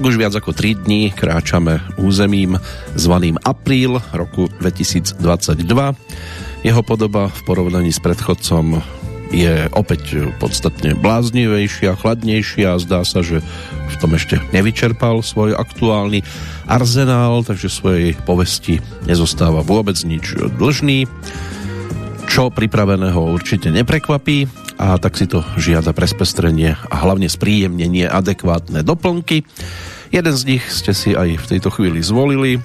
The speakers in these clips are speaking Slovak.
tak už viac ako 3 dní kráčame územím zvaným apríl roku 2022. Jeho podoba v porovnaní s predchodcom je opäť podstatne bláznivejšia, chladnejšia a zdá sa, že v tom ešte nevyčerpal svoj aktuálny arzenál, takže svojej povesti nezostáva vôbec nič dlžný čo pripraveného určite neprekvapí a tak si to žiada pre spestrenie a hlavne spríjemnenie adekvátne doplnky. Jeden z nich ste si aj v tejto chvíli zvolili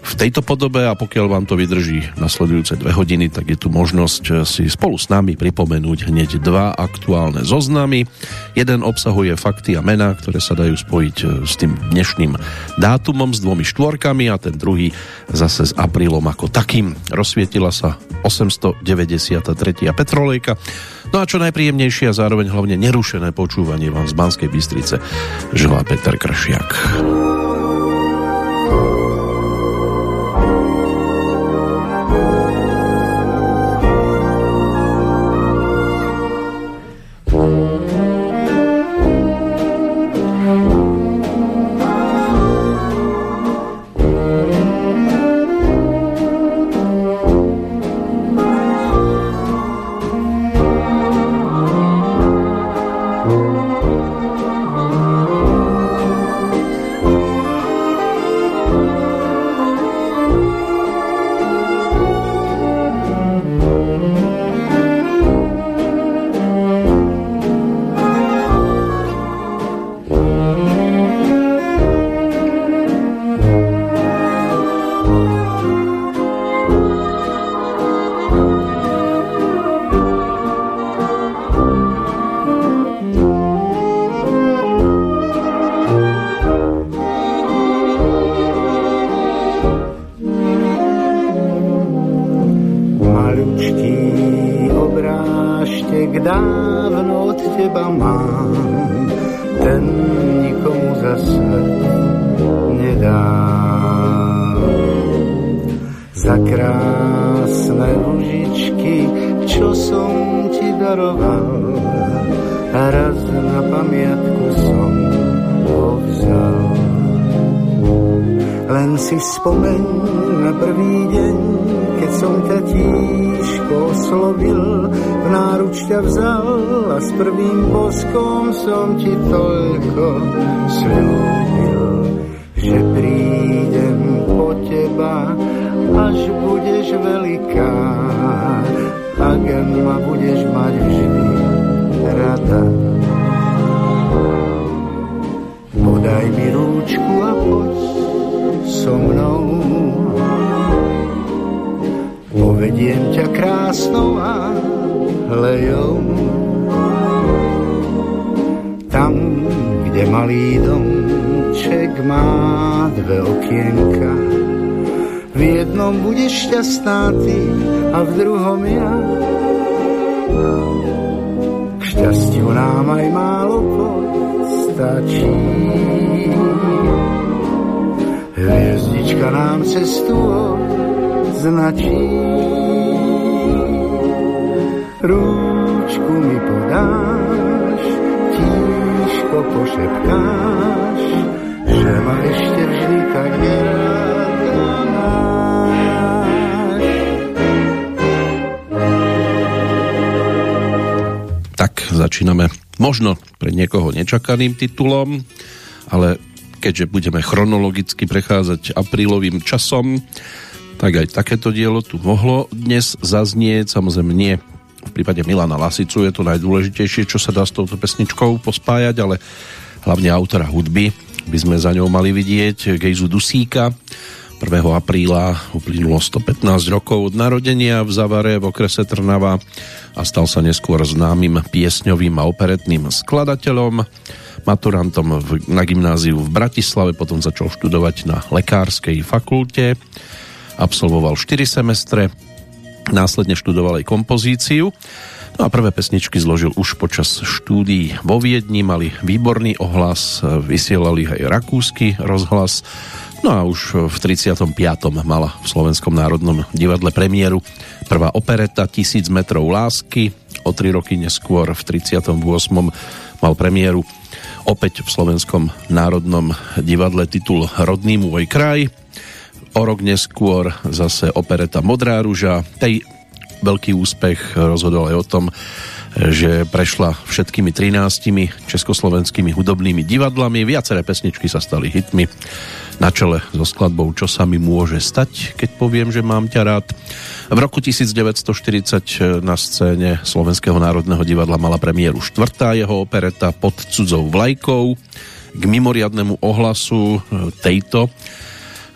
v tejto podobe a pokiaľ vám to vydrží nasledujúce dve hodiny, tak je tu možnosť si spolu s nami pripomenúť hneď dva aktuálne zoznamy. Jeden obsahuje fakty a mená, ktoré sa dajú spojiť eh, s tým dnešným dátumom s dvomi štvorkami a ten druhý zase s aprílom ako takým. Rozsvietila sa 893. Petrolejka. No a čo najpríjemnejšie a zároveň hlavne nerušené počúvanie vám z Banskej Bystrice želá Peter Kršiak. státy a v druhom ja. K šťastiu nám aj málo stačí. Hviezdička nám cestu značí. Rúčku mi podáš, tíško pošepkáš, že ma ešte vždy tak neráš. Nečakaným titulom, ale keďže budeme chronologicky prechádzať aprílovým časom, tak aj takéto dielo tu mohlo dnes zaznieť, samozrejme nie v prípade Milana Lasicu je to najdôležitejšie, čo sa dá s touto pesničkou pospájať, ale hlavne autora hudby by sme za ňou mali vidieť Gejzu Dusíka. 1. apríla uplynulo 115 rokov od narodenia v Zavare v okrese Trnava a stal sa neskôr známym piesňovým a operetným skladateľom maturantom v, na gymnáziu v Bratislave, potom začal študovať na lekárskej fakulte, absolvoval 4 semestre, následne študoval aj kompozíciu. No a prvé pesničky zložil už počas štúdií vo Viedni, mali výborný ohlas, vysielali aj rakúsky rozhlas, no a už v 35. mala v Slovenskom národnom divadle premiéru prvá opereta Tisíc metrov lásky, o tri roky neskôr v 38. mal premiéru opäť v Slovenskom národnom divadle titul Rodný môj kraj. O rok neskôr zase opereta Modrá ruža. Tej veľký úspech rozhodol aj o tom, že prešla všetkými 13 československými hudobnými divadlami. Viaceré pesničky sa stali hitmi na čele so skladbou Čo sa mi môže stať, keď poviem, že mám ťa rád. V roku 1940 na scéne Slovenského národného divadla mala premiéru štvrtá jeho opereta Pod cudzou vlajkou. K mimoriadnemu ohlasu tejto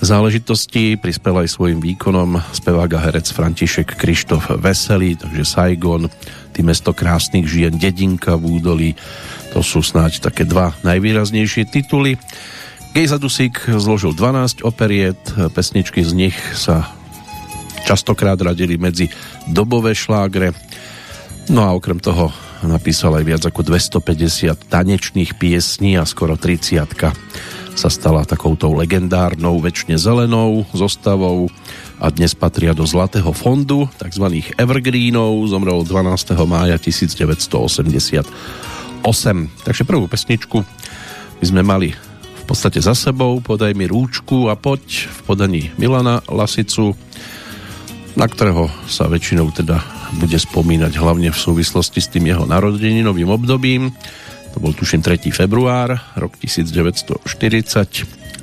záležitosti prispel aj svojim výkonom spevák a herec František Krištof Veselý, takže Saigon, Ty mesto krásnych žien, Dedinka v údolí, to sú snáď také dva najvýraznejšie tituly. Gejza Dusík zložil 12 operiet, pesničky z nich sa častokrát radili medzi dobové šlágre. No a okrem toho napísal aj viac ako 250 tanečných piesní a skoro 30 sa stala takouto legendárnou, väčšine zelenou zostavou a dnes patria do Zlatého fondu, tzv. evergreenov, zomrel 12. mája 1988. Takže prvú pesničku by sme mali v podstate za sebou, podaj mi rúčku a poď v podaní Milana Lasicu, na ktorého sa väčšinou teda bude spomínať hlavne v súvislosti s tým jeho narodeninovým obdobím. To bol tuším 3. február, rok 1940.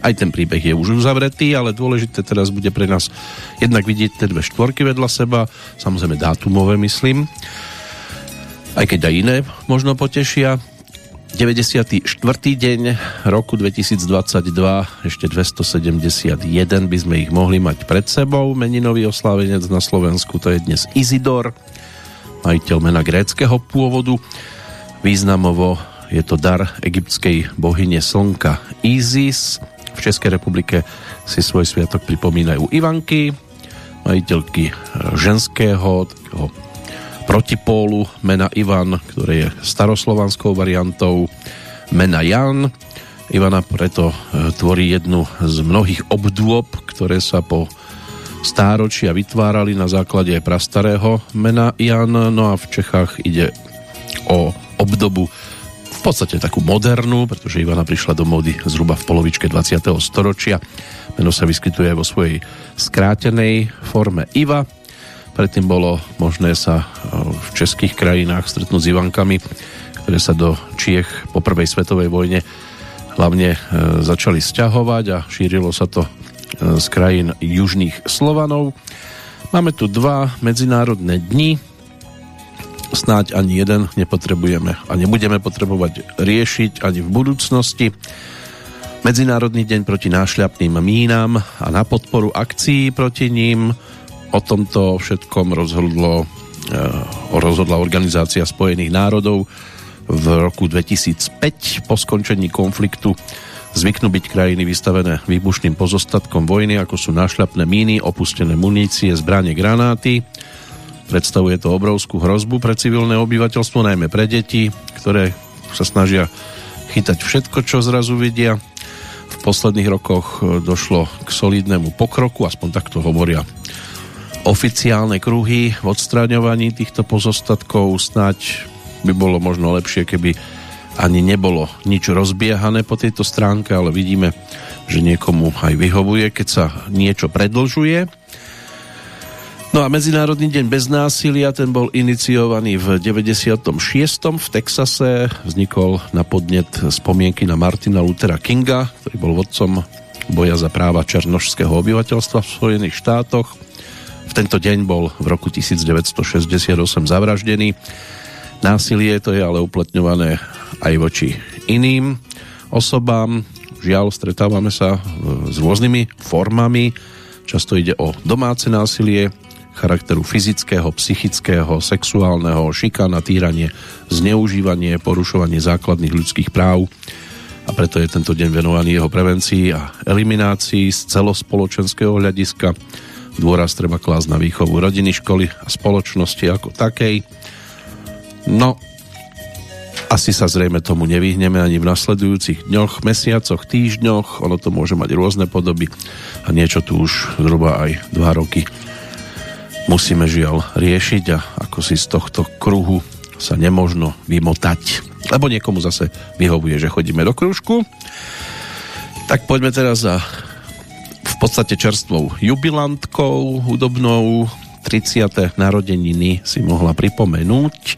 Aj ten príbeh je už uzavretý, ale dôležité teraz bude pre nás jednak vidieť tie dve štvorky vedľa seba, samozrejme dátumové myslím, aj keď aj iné možno potešia. 94. deň roku 2022, ešte 271 by sme ich mohli mať pred sebou. Meninový oslávenec na Slovensku to je dnes Izidor, majiteľ mena gréckého pôvodu. Významovo je to dar egyptskej bohyne slnka Isis. V Českej republike si svoj sviatok pripomínajú Ivanky, majiteľky ženského takého protipólu mena Ivan, ktoré je staroslovanskou variantou mena Jan. Ivana preto e, tvorí jednu z mnohých obdôb, ktoré sa po stáročia vytvárali na základe prastarého mena Jan, no a v Čechách ide o obdobu v podstate takú modernú, pretože Ivana prišla do módy zhruba v polovičke 20. storočia. Meno sa vyskytuje vo svojej skrátenej forme Iva, Predtým bolo možné sa e, v českých krajinách stretnúť s Ivankami, ktoré sa do Čiech po prvej svetovej vojne hlavne e, začali sťahovať a šírilo sa to e, z krajín južných Slovanov. Máme tu dva medzinárodné dni, snáď ani jeden nepotrebujeme a nebudeme potrebovať riešiť ani v budúcnosti. Medzinárodný deň proti nášľapným mínám a na podporu akcií proti ním – O tomto všetkom rozhodlo, eh, rozhodla Organizácia spojených národov v roku 2005 po skončení konfliktu zvyknú byť krajiny vystavené výbušným pozostatkom vojny, ako sú našľapné míny, opustené munície, zbranie, granáty. Predstavuje to obrovskú hrozbu pre civilné obyvateľstvo, najmä pre deti, ktoré sa snažia chytať všetko, čo zrazu vidia. V posledných rokoch došlo k solidnému pokroku, aspoň takto hovoria oficiálne kruhy v odstraňovaní týchto pozostatkov snáď by bolo možno lepšie, keby ani nebolo nič rozbiehané po tejto stránke, ale vidíme, že niekomu aj vyhovuje, keď sa niečo predlžuje. No a Medzinárodný deň bez násilia, ten bol iniciovaný v 96. v Texase. Vznikol na podnet spomienky na Martina Luthera Kinga, ktorý bol vodcom boja za práva černožského obyvateľstva v Spojených štátoch v tento deň bol v roku 1968 zavraždený. Násilie to je ale uplatňované aj voči iným osobám. Žiaľ, stretávame sa e, s rôznymi formami. Často ide o domáce násilie, charakteru fyzického, psychického, sexuálneho, šikana, týranie, zneužívanie, porušovanie základných ľudských práv a preto je tento deň venovaný jeho prevencii a eliminácii z celospoločenského hľadiska Dôraz treba klásť na výchovu rodiny, školy a spoločnosti ako takej. No, asi sa zrejme tomu nevyhneme ani v nasledujúcich dňoch, mesiacoch, týždňoch. Ono to môže mať rôzne podoby a niečo tu už zhruba aj dva roky musíme žiaľ riešiť a ako si z tohto kruhu sa nemožno vymotať. lebo niekomu zase vyhovuje, že chodíme do kružku. Tak poďme teraz za podstate čerstvou jubilantkou hudobnou 30. narodeniny si mohla pripomenúť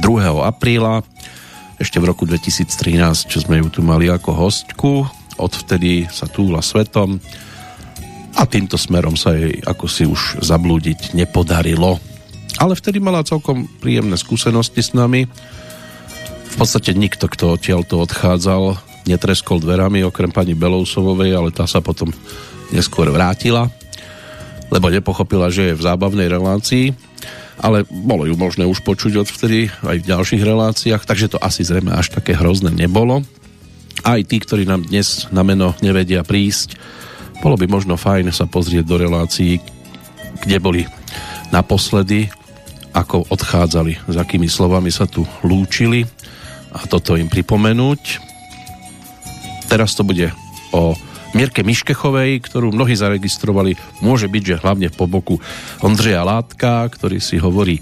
2. apríla ešte v roku 2013, čo sme ju tu mali ako hostku. Odvtedy sa túla svetom a týmto smerom sa jej ako si už zablúdiť nepodarilo. Ale vtedy mala celkom príjemné skúsenosti s nami. V podstate nikto, kto odtiaľto odchádzal, netreskol dverami, okrem pani Belousovovej, ale tá sa potom neskôr vrátila, lebo nepochopila, že je v zábavnej relácii ale bolo ju možné už počuť odvtedy aj v ďalších reláciách, takže to asi zrejme až také hrozné nebolo. Aj tí, ktorí nám dnes na meno nevedia prísť, bolo by možno fajn sa pozrieť do relácií, kde boli naposledy, ako odchádzali, s akými slovami sa tu lúčili a toto im pripomenúť. Teraz to bude o Mirke Miškechovej, ktorú mnohí zaregistrovali, môže byť, že hlavne po boku Ondřeja Látka, ktorý si hovorí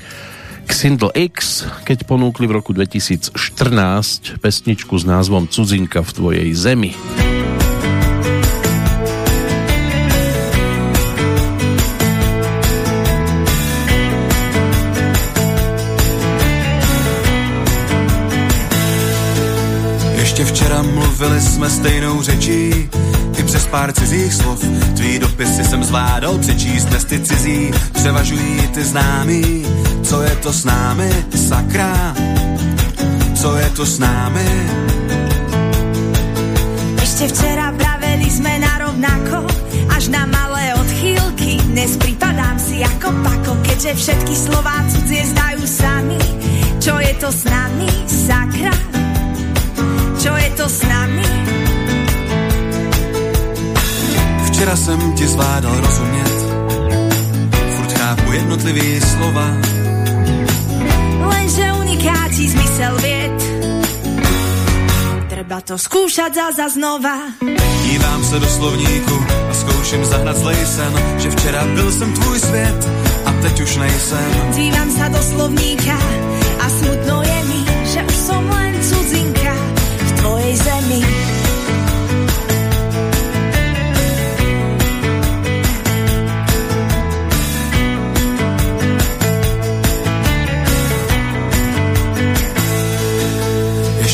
Xindl X, keď ponúkli v roku 2014 pesničku s názvom Cudzinka v tvojej zemi. Ještě včera mluvili jsme stejnou řečí přes pár cizích slov. Tvý dopisy jsem zvládal přečíst, testy cizí, převažují ty známý. Co je to s námi, sakra? Co je to s námi? Ešte včera praveli sme na rovnako, až na malé odchýlky. Dnes pripadám si ako pako, keďže všetky slová cudzie zdajú sami. Čo je to s nami, sakra? Čo je to s nami? Včera jsem ti zvládal rozumět, furt chápu jednotlivý slova. Lenže unikáti zmysel věd, treba to skúšať za znova. Dívám se do slovníku a zkouším zahnat zlej sen, že včera byl jsem tvůj svět a teď už nejsem. Dívám sa do slovníka a smutno je mi, že už som len cudzinka v tvojej zemi.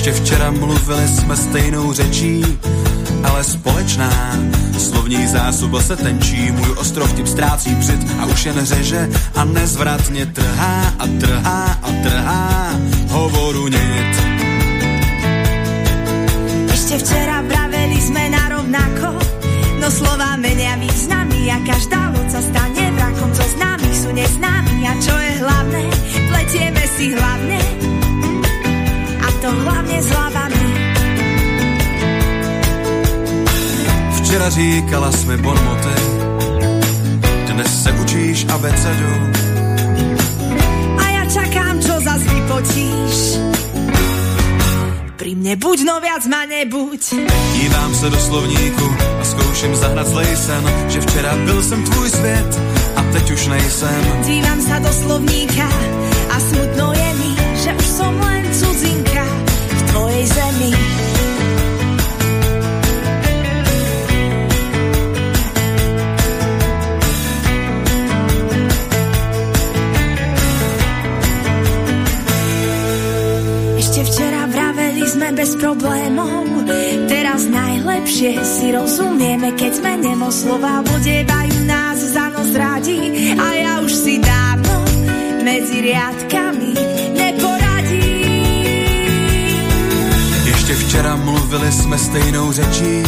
Ještě včera mluvili jsme stejnou řečí, ale společná. Slovní zásoba se tenčí, můj ostrov tím ztrácí břit a už jen řeže a nezvratně trhá a trhá a trhá hovoru nit. Ešte včera praveli sme na rovnako, no slova menia významy a každá loď sa stane vrakom, co známych sú neznámi a čo je hlavné, pletieme si hlavne to hlavne s hlavami. Včera říkala sme bonmoty, dnes se učíš abecedu. A ja čakám, čo zas vypočíš. Pri mne buď, no viac ma nebuď. Dívám se do slovníku a zkouším zahnat zlej sen, že včera byl jsem tvůj svět a teď už nejsem. Dívam sa do slovníka a smutno bez problémov, teraz najlepšie si rozumieme, keď sme nemo slova odievajú nás za nos rádi a ja už si dávno medzi riadkami neporadím. Ještě včera mluvili jsme stejnou řečí,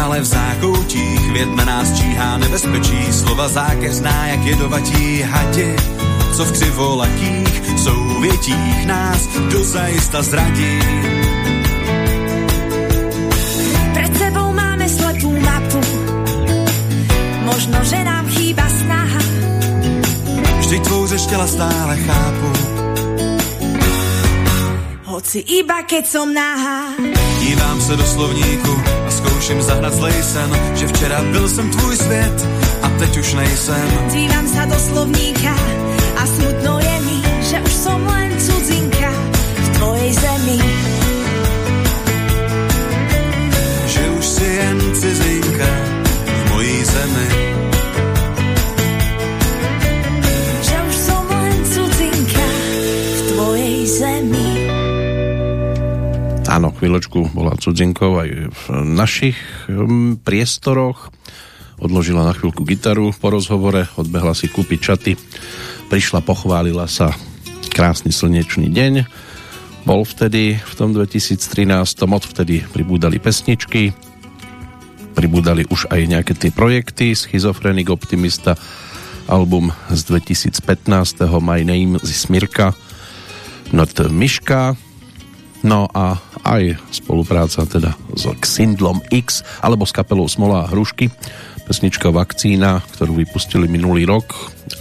ale v zákoutích na nás číhá nebezpečí. Slova zákeřná, jak jedovatí hadi, co v křivolakých souvětích nás dozajista zradí. Možno, že nám chýba snaha. Vždyť tvou řeč těla stále chápu, Hoci iba keď som nahá, Dívám se do slovníku a zkouším zahnat zlej sen, že včera byl jsem tvůj svět a teď už nejsem. dívam sa do slovníka a smutno je mi, že už som len cudzinka v tvojej zemi. Že už si jen cizinka chvíľočku bola cudzinkou aj v našich um, priestoroch. Odložila na chvíľku gitaru po rozhovore, odbehla si kúpiť čaty, prišla, pochválila sa krásny slnečný deň. Bol vtedy v tom 2013, odvtedy pribúdali pesničky, pribúdali už aj nejaké tie projekty, Schizofrenik Optimista, album z 2015. My Name z Smirka, Not Miška, No a aj spolupráca teda s Xindlom X alebo s kapelou Smola a Hrušky. Pesnička Vakcína, ktorú vypustili minulý rok.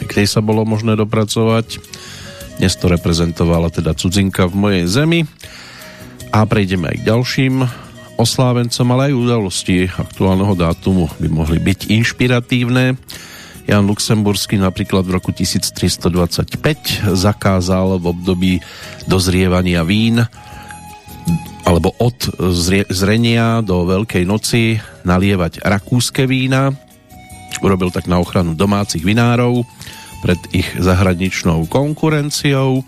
K tej sa bolo možné dopracovať. Dnes to reprezentovala teda cudzinka v mojej zemi. A prejdeme aj k ďalším oslávencom, ale aj udalosti aktuálneho dátumu by mohli byť inšpiratívne. Jan Luxemburský napríklad v roku 1325 zakázal v období dozrievania vín alebo od zrenia do Veľkej noci nalievať rakúske vína. Urobil tak na ochranu domácich vinárov pred ich zahraničnou konkurenciou.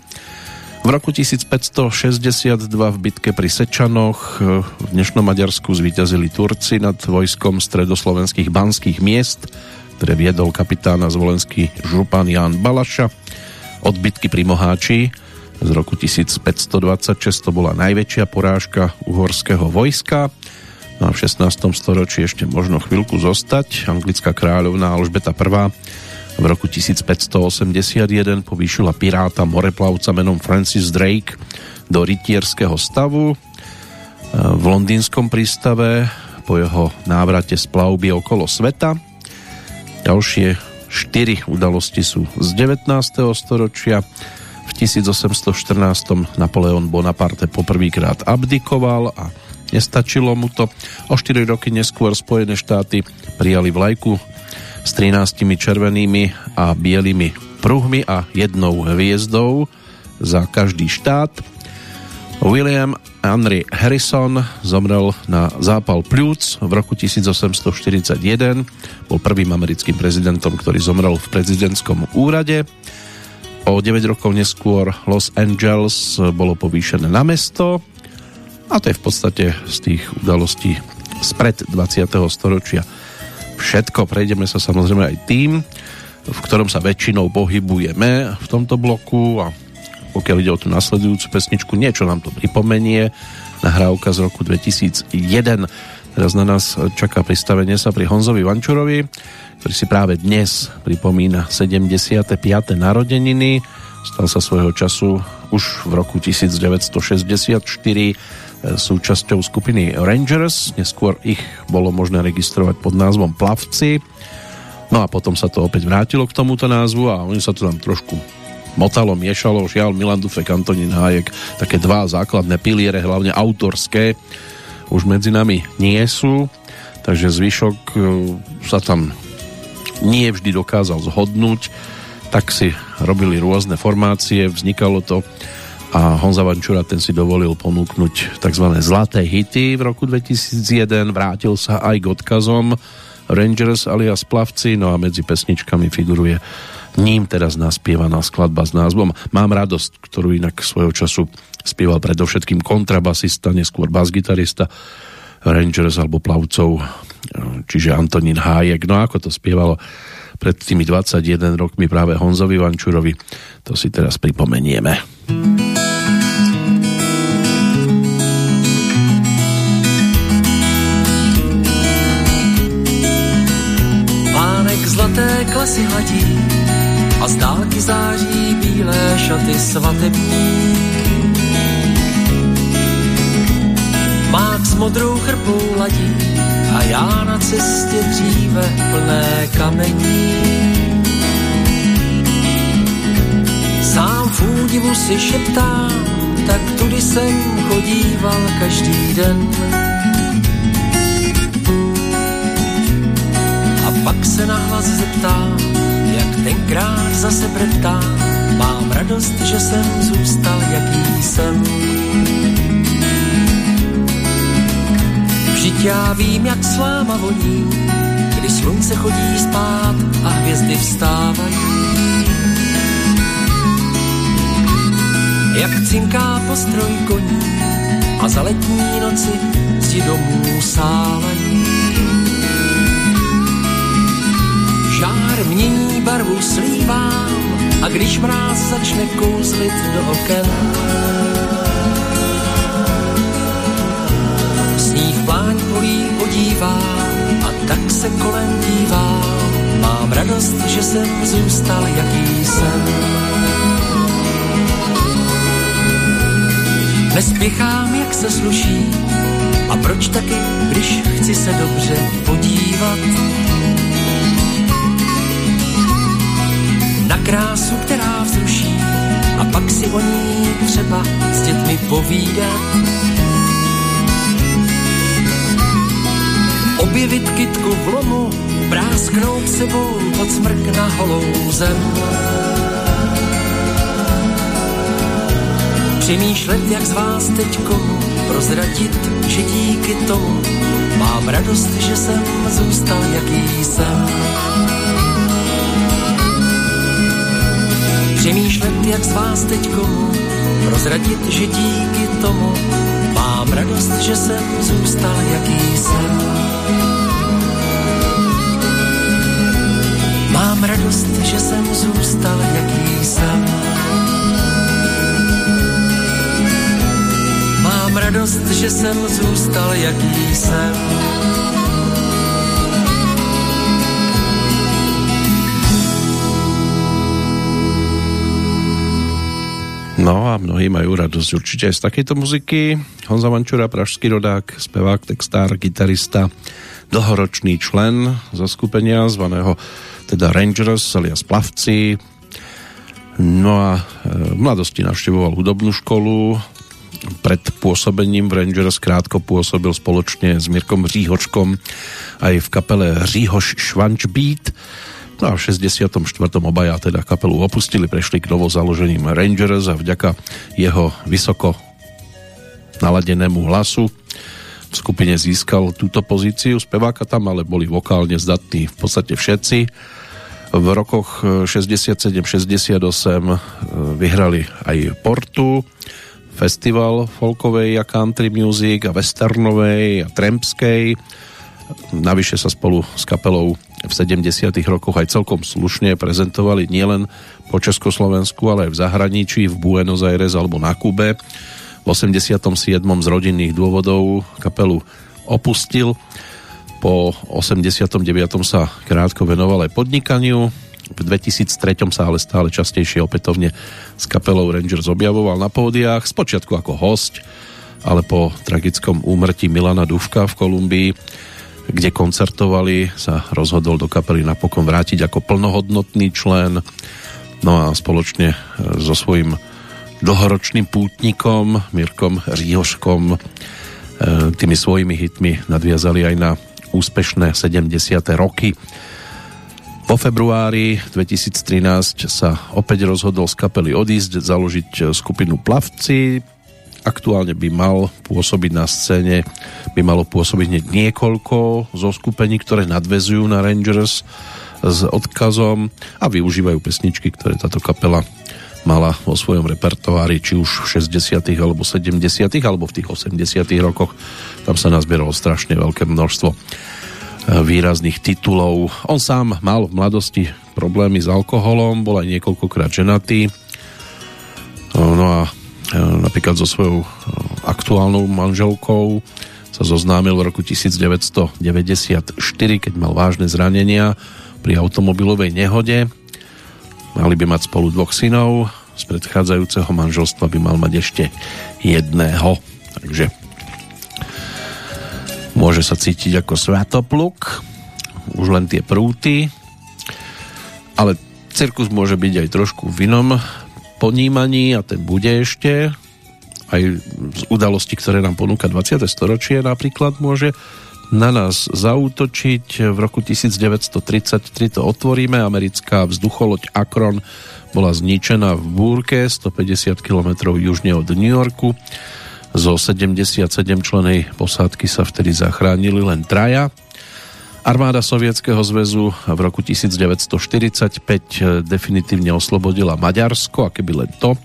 V roku 1562 v bitke pri Sečanoch v dnešnom Maďarsku zvíťazili Turci nad vojskom stredoslovenských banských miest, ktoré viedol kapitána zvolenský župan Ján Balaša. Od bitky pri Moháči z roku 1526 to bola najväčšia porážka uhorského vojska. No a v 16. storočí ešte možno chvíľku zostať. Anglická kráľovná Alžbeta I v roku 1581 povýšila piráta moreplavca menom Francis Drake do rytierského stavu. V londýnskom prístave po jeho návrate z plavby okolo sveta. Ďalšie štyri udalosti sú z 19. storočia. V 1814 Napoleon Bonaparte poprvýkrát abdikoval a nestačilo mu to. O 4 roky neskôr Spojené štáty prijali vlajku s 13 červenými a bielými pruhmi a jednou hviezdou za každý štát. William Henry Harrison zomrel na zápal pľúc v roku 1841. Bol prvým americkým prezidentom, ktorý zomrel v prezidentskom úrade. O 9 rokov neskôr Los Angeles bolo povýšené na mesto a to je v podstate z tých udalostí spred 20. storočia všetko. Prejdeme sa samozrejme aj tým, v ktorom sa väčšinou pohybujeme v tomto bloku a pokiaľ ide o tú nasledujúcu pesničku, niečo nám to pripomenie. Nahrávka z roku 2001. Teraz na nás čaká pristavenie sa pri Honzovi Vančurovi ktorý si práve dnes pripomína 75. narodeniny. Stal sa svojho času už v roku 1964 e, súčasťou skupiny Rangers. Neskôr ich bolo možné registrovať pod názvom Plavci. No a potom sa to opäť vrátilo k tomuto názvu a oni sa to tam trošku motalo, miešalo. Žiaľ, Milan Dufek, Antonín Hájek, také dva základné piliere, hlavne autorské, už medzi nami nie sú. Takže zvyšok e, sa tam nie vždy dokázal zhodnúť, tak si robili rôzne formácie, vznikalo to a Honza Vančura ten si dovolil ponúknuť tzv. zlaté hity v roku 2001, vrátil sa aj k odkazom Rangers alias Plavci, no a medzi pesničkami figuruje ním teraz naspievaná skladba s názvom Mám radosť, ktorú inak svojho času spieval predovšetkým kontrabasista, neskôr basgitarista Rangers alebo plavcov čiže Antonín Hájek. No ako to spievalo pred tými 21 rokmi práve Honzovi Vančurovi, to si teraz pripomenieme. Pánek zlaté klasy hladí a z dálky září bílé šaty svatební. Mák s modrou chrpou ladí a já na cestě dříve plné kamení. Sám v údivu si šeptám, tak tudy jsem chodíval každý den. A pak se nahlas zeptám, jak tenkrát zase breptám, mám radost, že jsem zůstal, jaký jsem. Vždyť já vím, jak sláma voní, když slunce chodí spát a hvězdy vstávají. Jak cinká postroj koní a za letní noci zdi domů sálají. Žár mění barvu slívám a když mráz začne kouzlit do oken, pláň polí odívá a tak se kolem dívá. Mám radost, že jsem zůstal, jaký jsem. Nespěchám, jak se sluší, a proč taky, když chci se dobře podívat na krásu, která vzruší a pak si o ní třeba s dětmi povídat. Objevit kytku v lomu, prásknout sebou pod smrk na holou zem. Přemýšlet, jak z vás teď komu prozradit, že díky tomu mám radost, že jsem zůstal, jaký jsem. Přemýšlet, jak z vás teď komu prozradit, že díky tomu mám radost, že jsem zůstal, jaký jsem. Mám radost, že jsem zůstal, jaký jsem. Mám radost, že jsem zůstal, jaký jsem. No a mnohí majú radosť určite aj z takejto muziky. Honza Vančura, pražský rodák, spevák, textár, gitarista, dlhoročný člen zaskupenia zvaného teda Rangers alias Plavci. No a e, v mladosti navštevoval hudobnú školu, pred pôsobením v Rangers krátko pôsobil spoločne s Mirkom Říhočkom aj v kapele Říhoš Švančbeat No a v 64. obaja teda kapelu opustili, prešli k novo založeným Rangers a vďaka jeho vysoko naladenému hlasu skupine získal túto pozíciu speváka tam, ale boli vokálne zdatní v podstate všetci. V rokoch 67-68 e, vyhrali aj Portu, festival folkovej a country music a westernovej a trampskej. Navyše sa spolu s kapelou v 70. rokoch aj celkom slušne prezentovali nielen po Československu, ale aj v zahraničí, v Buenos Aires alebo na Kube. V 87. z rodinných dôvodov kapelu opustil. Po 89. sa krátko venoval aj podnikaniu. V 2003. sa ale stále častejšie opätovne s kapelou Rangers objavoval na pódiách, spočiatku ako host, ale po tragickom úmrtí Milana Duvka v Kolumbii kde koncertovali, sa rozhodol do kapely napokon vrátiť ako plnohodnotný člen. No a spoločne e, so svojím dlhoročným pútnikom Mirkom Ríhoškom e, tými svojimi hitmi nadviazali aj na úspešné 70. roky. Po februári 2013 sa opäť rozhodol z kapely odísť, založiť skupinu Plavci, aktuálne by mal pôsobiť na scéne, by malo pôsobiť niekoľko zo skupení, ktoré nadvezujú na Rangers s odkazom a využívajú pesničky, ktoré táto kapela mala vo svojom repertoári, či už v 60. alebo 70. alebo v tých 80. rokoch. Tam sa nazbieralo strašne veľké množstvo e, výrazných titulov. On sám mal v mladosti problémy s alkoholom, bol aj niekoľkokrát ženatý. No a E, napríklad so svojou e, aktuálnou manželkou sa zoznámil v roku 1994, keď mal vážne zranenia pri automobilovej nehode. Mali by mať spolu dvoch synov, z predchádzajúceho manželstva by mal mať ešte jedného. Takže môže sa cítiť ako svatopluk, už len tie prúty, ale cirkus môže byť aj trošku v inom ponímaní a ten bude ešte aj z udalosti, ktoré nám ponúka 20. storočie napríklad môže na nás zautočiť. V roku 1933 to otvoríme. Americká vzducholoď Akron bola zničená v búrke 150 km južne od New Yorku. Zo 77 členej posádky sa vtedy zachránili len traja. Armáda Sovietskeho zväzu v roku 1945 definitívne oslobodila Maďarsko a keby len to.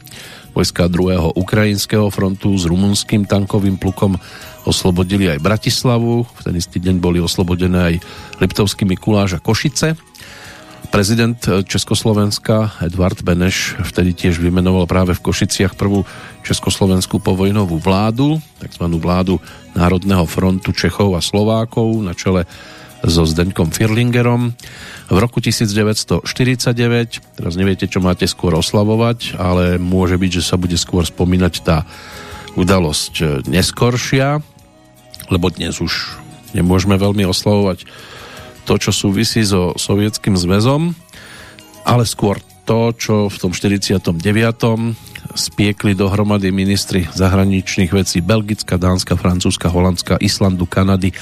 Vojska druhého ukrajinského frontu s rumunským tankovým plukom oslobodili aj Bratislavu, v ten istý deň boli oslobodené aj Liptovský Mikuláš a Košice. Prezident Československa Edvard Beneš vtedy tiež vymenoval práve v Košiciach prvú československú povojnovú vládu, tzv. vládu Národného frontu Čechov a Slovákov na čele so Zdeňkom Firlingerom. V roku 1949, teraz neviete, čo máte skôr oslavovať, ale môže byť, že sa bude skôr spomínať tá udalosť neskoršia, lebo dnes už nemôžeme veľmi oslavovať to, čo súvisí so Sovietským zväzom, ale skôr to, čo v tom 49. spiekli dohromady ministri zahraničných vecí Belgická, Dánska, Francúzska, Holandska, Islandu, Kanady,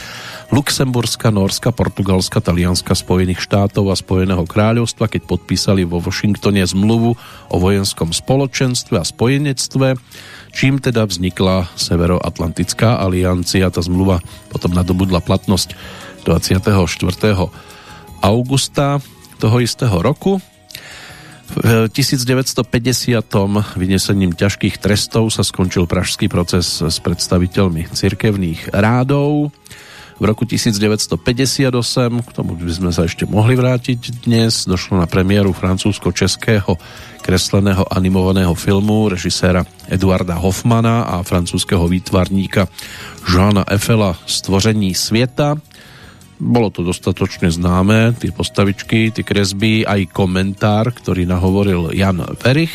Luxemburska, Norska, Portugalska, Talianska, Spojených štátov a Spojeného kráľovstva, keď podpísali vo Washingtone zmluvu o vojenskom spoločenstve a spojenectve, čím teda vznikla Severoatlantická aliancia. Tá zmluva potom nadobudla platnosť 24. augusta toho istého roku. V 1950. vynesením ťažkých trestov sa skončil pražský proces s predstaviteľmi cirkevných rádov. V roku 1958, k tomu by sme sa ešte mohli vrátiť dnes, došlo na premiéru francúzsko-českého kresleného animovaného filmu režiséra Eduarda Hoffmana a francúzského výtvarníka Jeana Effela Stvoření sveta. Bolo to dostatočne známe, tie postavičky, tie kresby, aj komentár, ktorý nahovoril Jan Verich.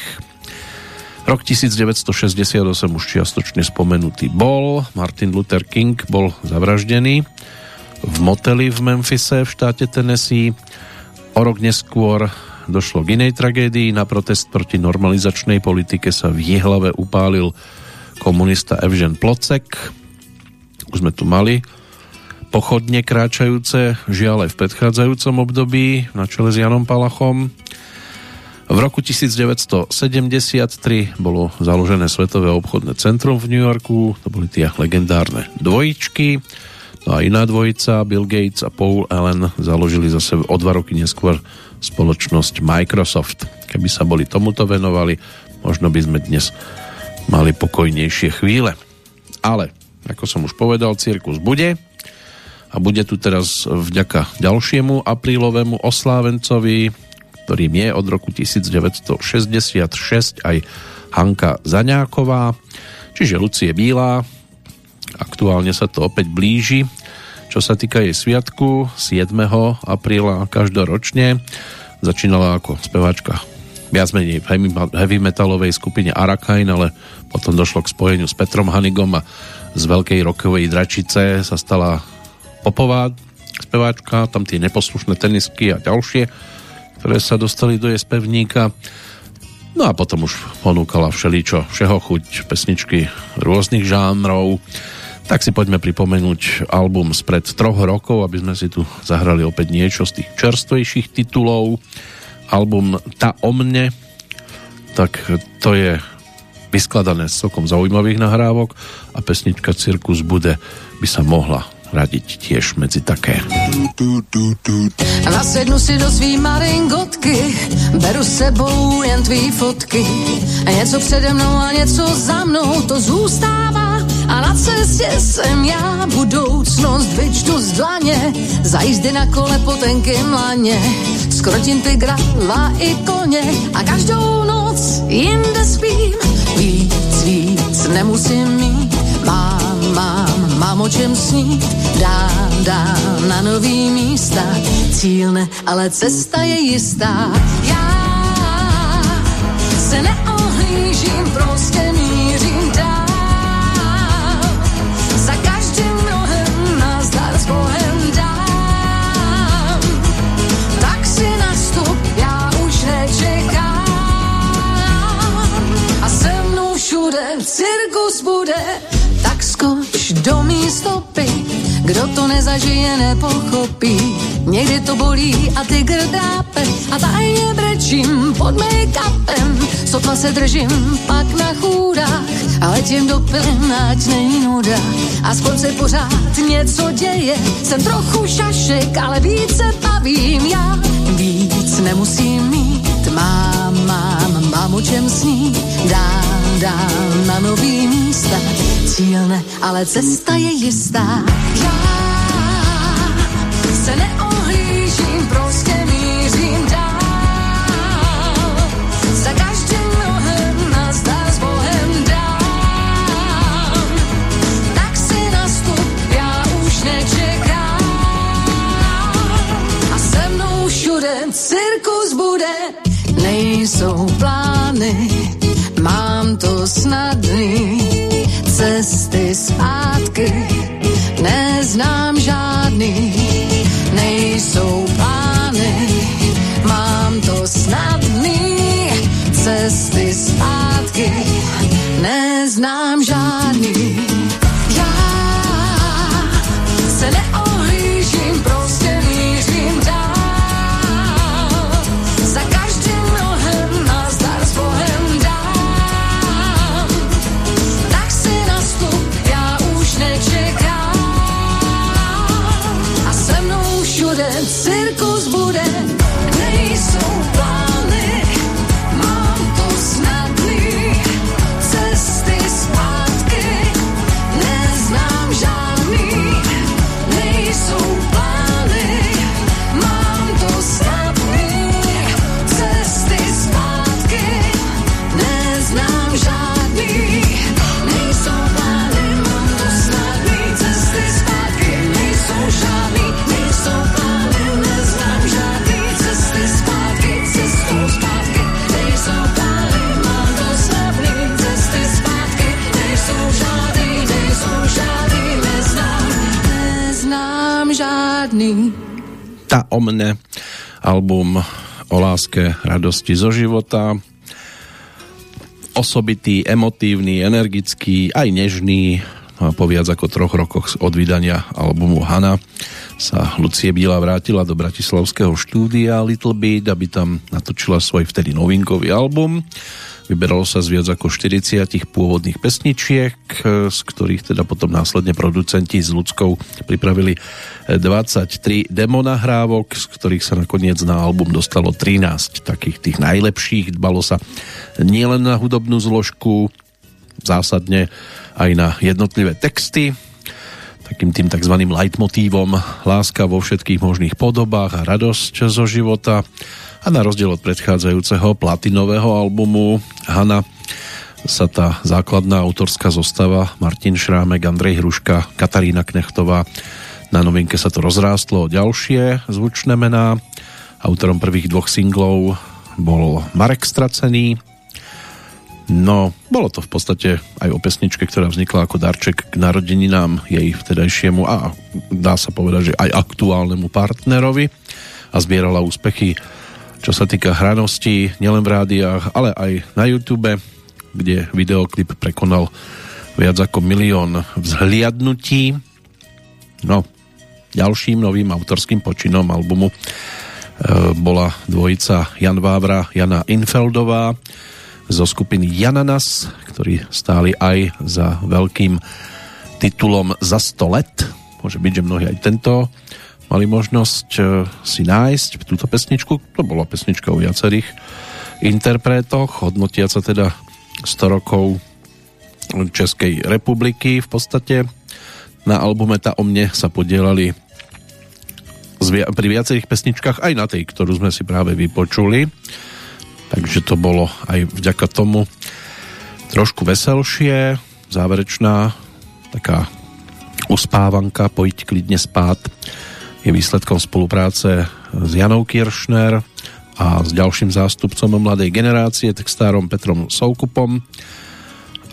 Rok 1968 už čiastočne spomenutý bol. Martin Luther King bol zavraždený v moteli v Memphise v štáte Tennessee. O rok neskôr došlo k inej tragédii. Na protest proti normalizačnej politike sa v Jihlave upálil komunista Evžen Plocek. Už sme tu mali pochodne kráčajúce, žiaľ aj v predchádzajúcom období na čele s Janom Palachom. V roku 1973 bolo založené Svetové obchodné centrum v New Yorku, to boli tie legendárne dvojičky. No a iná dvojica, Bill Gates a Paul Allen, založili zase o dva roky neskôr spoločnosť Microsoft. Keby sa boli tomuto venovali, možno by sme dnes mali pokojnejšie chvíle. Ale, ako som už povedal, cirkus bude a bude tu teraz vďaka ďalšiemu aprílovému oslávencovi, ktorým je od roku 1966 aj Hanka Zaňáková, čiže Lucie Bílá. Aktuálne sa to opäť blíži. Čo sa týka jej sviatku 7. apríla každoročne, začínala ako speváčka viac menej v heavy metalovej skupine Arakain, ale potom došlo k spojeniu s Petrom Hanigom a z veľkej rokovej dračice sa stala popová speváčka, tam tie neposlušné tenisky a ďalšie ktoré sa dostali do jej. No a potom už ponúkala všeličo, všeho chuť, pesničky rôznych žánrov. Tak si poďme pripomenúť album spred troch rokov, aby sme si tu zahrali opäť niečo z tých čerstvejších titulov. Album Ta o mne, tak to je vyskladané z celkom zaujímavých nahrávok a pesnička Cirkus bude by sa mohla radiť tiež medzi také. Nasednu si do svý maringotky, beru s sebou jen tvý fotky. Něco přede mnou a něco za mnou, to zůstává. A na cestě jsem já, budoucnost vyčtu z dlaně, za jízdy na kole po tenkým laně. Skrotím tygra, dva i koně a každou noc jinde spím. Víc, víc nemusím mít, mám, mám mám o čem snít, dám, dám na nový místa, cíl ne, ale cesta je jistá. Já se neohlížím, prostě mířím dál, za každým rohem nazdar s Bohem dám. Tak si nastup, já už nečekám a se mnou všude cirkus bude, tak skoč do mý stopy, Kdo to nezažije, nepochopí. Někdy to bolí a ty drápe a tajně brečím pod make-upem. Sotva se držím pak na chůdách a letím do pilin, ať není nuda. Aspoň se pořád něco děje, jsem trochu šašek, ale více bavím já. Víc nemusím mít, mám, mám, mám o čem snít, dám, dám na nový místa. Cíl ale cesta je jistá. Já se neohlížím, prostě mířím dál. Za každým nohem nazdar s Bohem dám. Tak si nastup, já už nečekám. A se mnou všude cirkus bude, nejsou plány, mám to snadný, cesty zpátky, neznám Ta o mne, album o láske, radosti zo života, osobitý, emotívny, energický, aj nežný. No a po viac ako troch rokoch od vydania albumu Hana sa Lucie Bíla vrátila do bratislavského štúdia Little Beat, aby tam natočila svoj vtedy novinkový album. Vyberalo sa z viac ako 40 pôvodných pesničiek, z ktorých teda potom následne producenti s ľudskou pripravili 23 demo nahrávok, z ktorých sa nakoniec na album dostalo 13 takých tých najlepších. Dbalo sa nielen na hudobnú zložku, zásadne aj na jednotlivé texty, takým tým tzv. leitmotívom láska vo všetkých možných podobách a radosť zo života a na rozdiel od predchádzajúceho platinového albumu Hana sa tá základná autorská zostava Martin Šrámek, Andrej Hruška, Katarína Knechtová na novinke sa to rozrástlo o ďalšie zvučné mená. Autorom prvých dvoch singlov bol Marek Stracený, No, bolo to v podstate aj o pesničke, ktorá vznikla ako darček k narodeninám jej vtedajšiemu a dá sa povedať, že aj aktuálnemu partnerovi a zbierala úspechy, čo sa týka hranosti nielen v rádiách, ale aj na YouTube, kde videoklip prekonal viac ako milión vzhliadnutí. No, ďalším novým autorským počinom albumu e, bola dvojica Jan Vávra, Jana Infeldová, zo skupiny Jananas, ktorí stáli aj za veľkým titulom Za 100 let. Môže byť, že mnohí aj tento mali možnosť e, si nájsť túto pesničku. To bola pesnička o viacerých interpretoch, hodnotiaca teda 100 rokov Českej republiky v podstate. Na albume Ta o mne sa podielali pri viacerých pesničkách, aj na tej, ktorú sme si práve vypočuli takže to bolo aj vďaka tomu trošku veselšie, záverečná taká uspávanka, pojď klidne spát je výsledkom spolupráce s Janou Kiršner a s ďalším zástupcom mladej generácie, textárom Petrom Soukupom.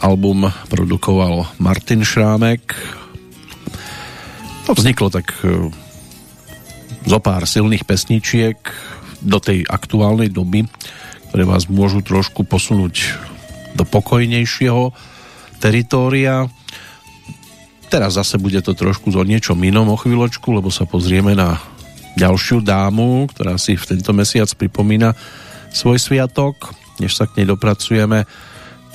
Album produkoval Martin Šrámek. To vzniklo tak e, zo pár silných pesničiek do tej aktuálnej doby, ktoré vás môžu trošku posunúť do pokojnejšieho teritória. Teraz zase bude to trošku zo niečo inom o chvíľočku, lebo sa pozrieme na ďalšiu dámu, ktorá si v tento mesiac pripomína svoj sviatok. Než sa k nej dopracujeme,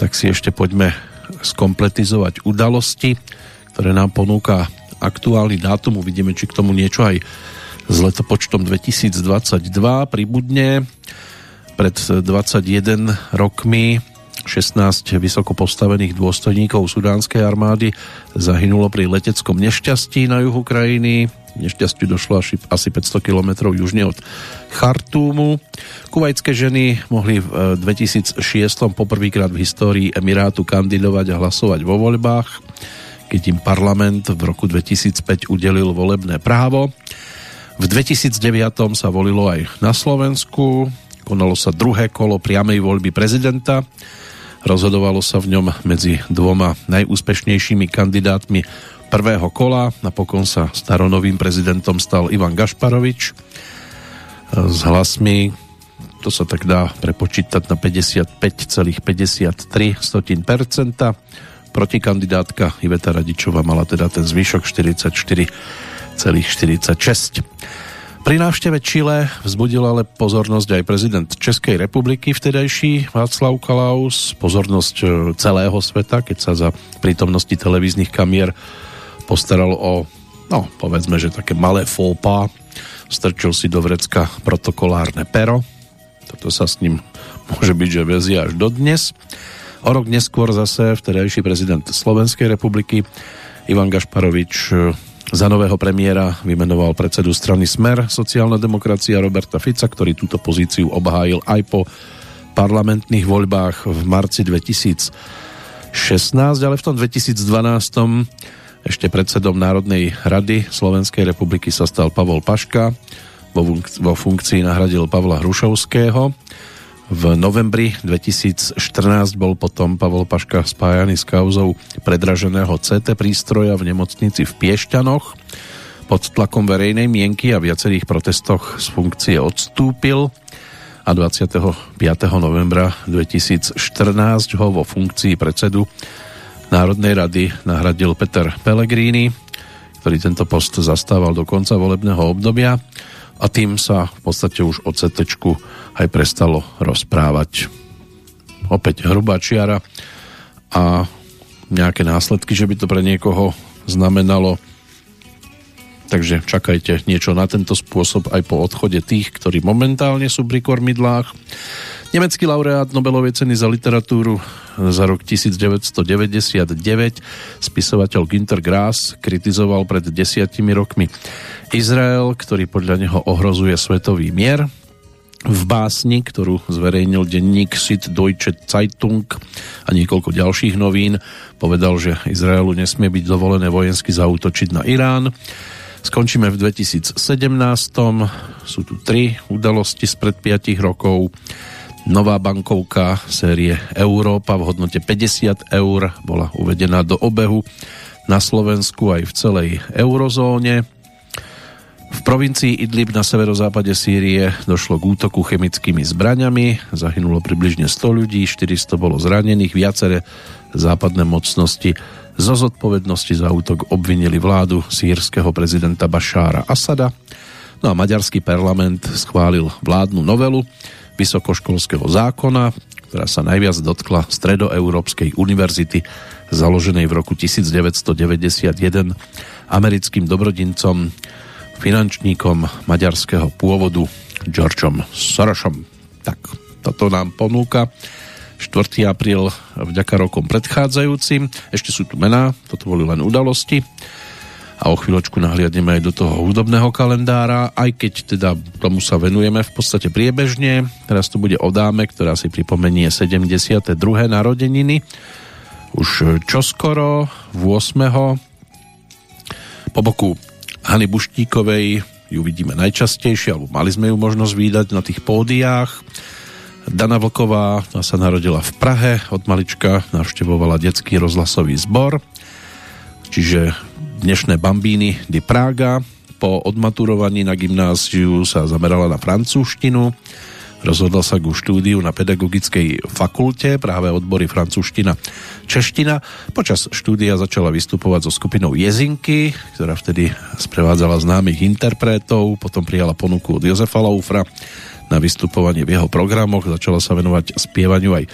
tak si ešte poďme skompletizovať udalosti, ktoré nám ponúka aktuálny dátum. Uvidíme, či k tomu niečo aj s letopočtom 2022 pribudne. Pred 21 rokmi 16 vysoko postavených dôstojníkov sudánskej armády zahynulo pri leteckom nešťastí na juhu krajiny. Nešťastiu došlo asi, asi 500 km južne od Chartúmu. Kuvajské ženy mohli v 2006 poprvýkrát v histórii Emirátu kandidovať a hlasovať vo voľbách, keď im parlament v roku 2005 udelil volebné právo. V 2009 sa volilo aj na Slovensku, konalo sa druhé kolo priamej voľby prezidenta Rozhodovalo sa v ňom medzi dvoma najúspešnejšími kandidátmi prvého kola. Napokon sa staronovým prezidentom stal Ivan Gašparovič s hlasmi to sa tak dá prepočítať na 55,53%. Protikandidátka Iveta Radičová mala teda ten zvyšok 44,46%. Pri návšteve Čile vzbudil ale pozornosť aj prezident Českej republiky vtedajší Václav Kalaus, pozornosť e, celého sveta, keď sa za prítomnosti televíznych kamier postaral o, no povedzme, že také malé fópa, strčil si do vrecka protokolárne pero. Toto sa s ním môže byť, že vezie až dodnes. O rok neskôr zase vtedajší prezident Slovenskej republiky Ivan Gašparovič za nového premiéra vymenoval predsedu strany Smer sociálna demokracia Roberta Fica, ktorý túto pozíciu obhájil aj po parlamentných voľbách v marci 2016, ale v tom 2012 ešte predsedom Národnej rady Slovenskej republiky sa stal Pavol Paška, vo funkcii nahradil Pavla Hrušovského v novembri 2014 bol potom Pavol Paška spájaný s kauzou predraženého CT prístroja v nemocnici v Piešťanoch. Pod tlakom verejnej mienky a viacerých protestoch z funkcie odstúpil a 25. novembra 2014 ho vo funkcii predsedu Národnej rady nahradil Peter Pellegrini, ktorý tento post zastával do konca volebného obdobia a tým sa v podstate už o CT aj prestalo rozprávať. Opäť hrubá čiara a nejaké následky, že by to pre niekoho znamenalo. Takže čakajte niečo na tento spôsob aj po odchode tých, ktorí momentálne sú pri kormidlách. Nemecký laureát Nobelovej ceny za literatúru za rok 1999 spisovateľ Günter Grass kritizoval pred desiatimi rokmi Izrael, ktorý podľa neho ohrozuje svetový mier. V básni, ktorú zverejnil denník Deutsche Zeitung a niekoľko ďalších novín, povedal, že Izraelu nesmie byť dovolené vojensky zautočiť na Irán. Skončíme v 2017. Sú tu tri udalosti spred 5 rokov. Nová bankovka série Európa v hodnote 50 eur bola uvedená do obehu na Slovensku aj v celej eurozóne. V provincii Idlib na severozápade Sýrie došlo k útoku chemickými zbraňami, zahynulo približne 100 ľudí, 400 bolo zranených, viaceré západné mocnosti zo zodpovednosti za útok obvinili vládu sírskeho prezidenta Bašára Asada. No a maďarský parlament schválil vládnu novelu, vysokoškolského zákona, ktorá sa najviac dotkla Stredoeurópskej univerzity, založenej v roku 1991 americkým dobrodincom, finančníkom maďarského pôvodu Georgeom Sorosom. Tak, toto nám ponúka 4. apríl vďaka rokom predchádzajúcim. Ešte sú tu mená, toto boli len udalosti a o chvíľočku nahliadneme aj do toho hudobného kalendára, aj keď teda tomu sa venujeme v podstate priebežne. Teraz to bude o dáme, ktorá si pripomenie 72. narodeniny. Už čoskoro, v 8. po boku Hany Buštíkovej ju vidíme najčastejšie, alebo mali sme ju možnosť výdať na tých pódiách. Dana Vlková sa narodila v Prahe, od malička navštevovala detský rozhlasový zbor, čiže dnešné Bambíny di Praga. Po odmaturovaní na gymnáziu sa zamerala na francúzštinu. Rozhodla sa ku štúdiu na pedagogickej fakulte, práve odbory francúzština, čeština. Počas štúdia začala vystupovať so skupinou Jezinky, ktorá vtedy sprevádzala známych interpretov, potom prijala ponuku od Jozefa Laufra na vystupovanie v jeho programoch, začala sa venovať spievaniu aj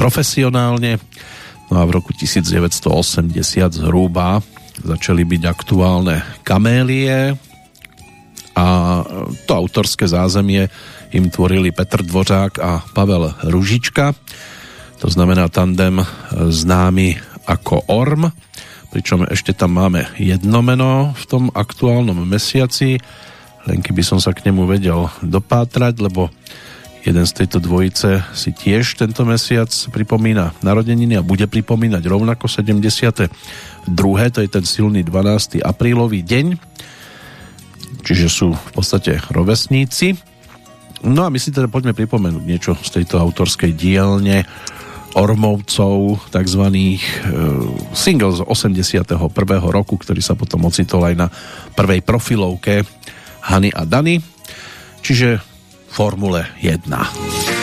profesionálne. No a v roku 1980 zhruba začali byť aktuálne kamélie a to autorské zázemie im tvorili Petr Dvořák a Pavel Ružička. To znamená tandem známy ako Orm, pričom ešte tam máme jedno meno v tom aktuálnom mesiaci, len keby som sa k nemu vedel dopátrať, lebo Jeden z tejto dvojice si tiež tento mesiac pripomína narodeniny a bude pripomínať rovnako 72. To je ten silný 12. aprílový deň. Čiže sú v podstate rovesníci. No a my si teda poďme pripomenúť niečo z tejto autorskej dielne Ormovcov, takzvaných e, single z 81. roku, ktorý sa potom ocitol aj na prvej profilovke Hany a Dany. Čiže Formule 1.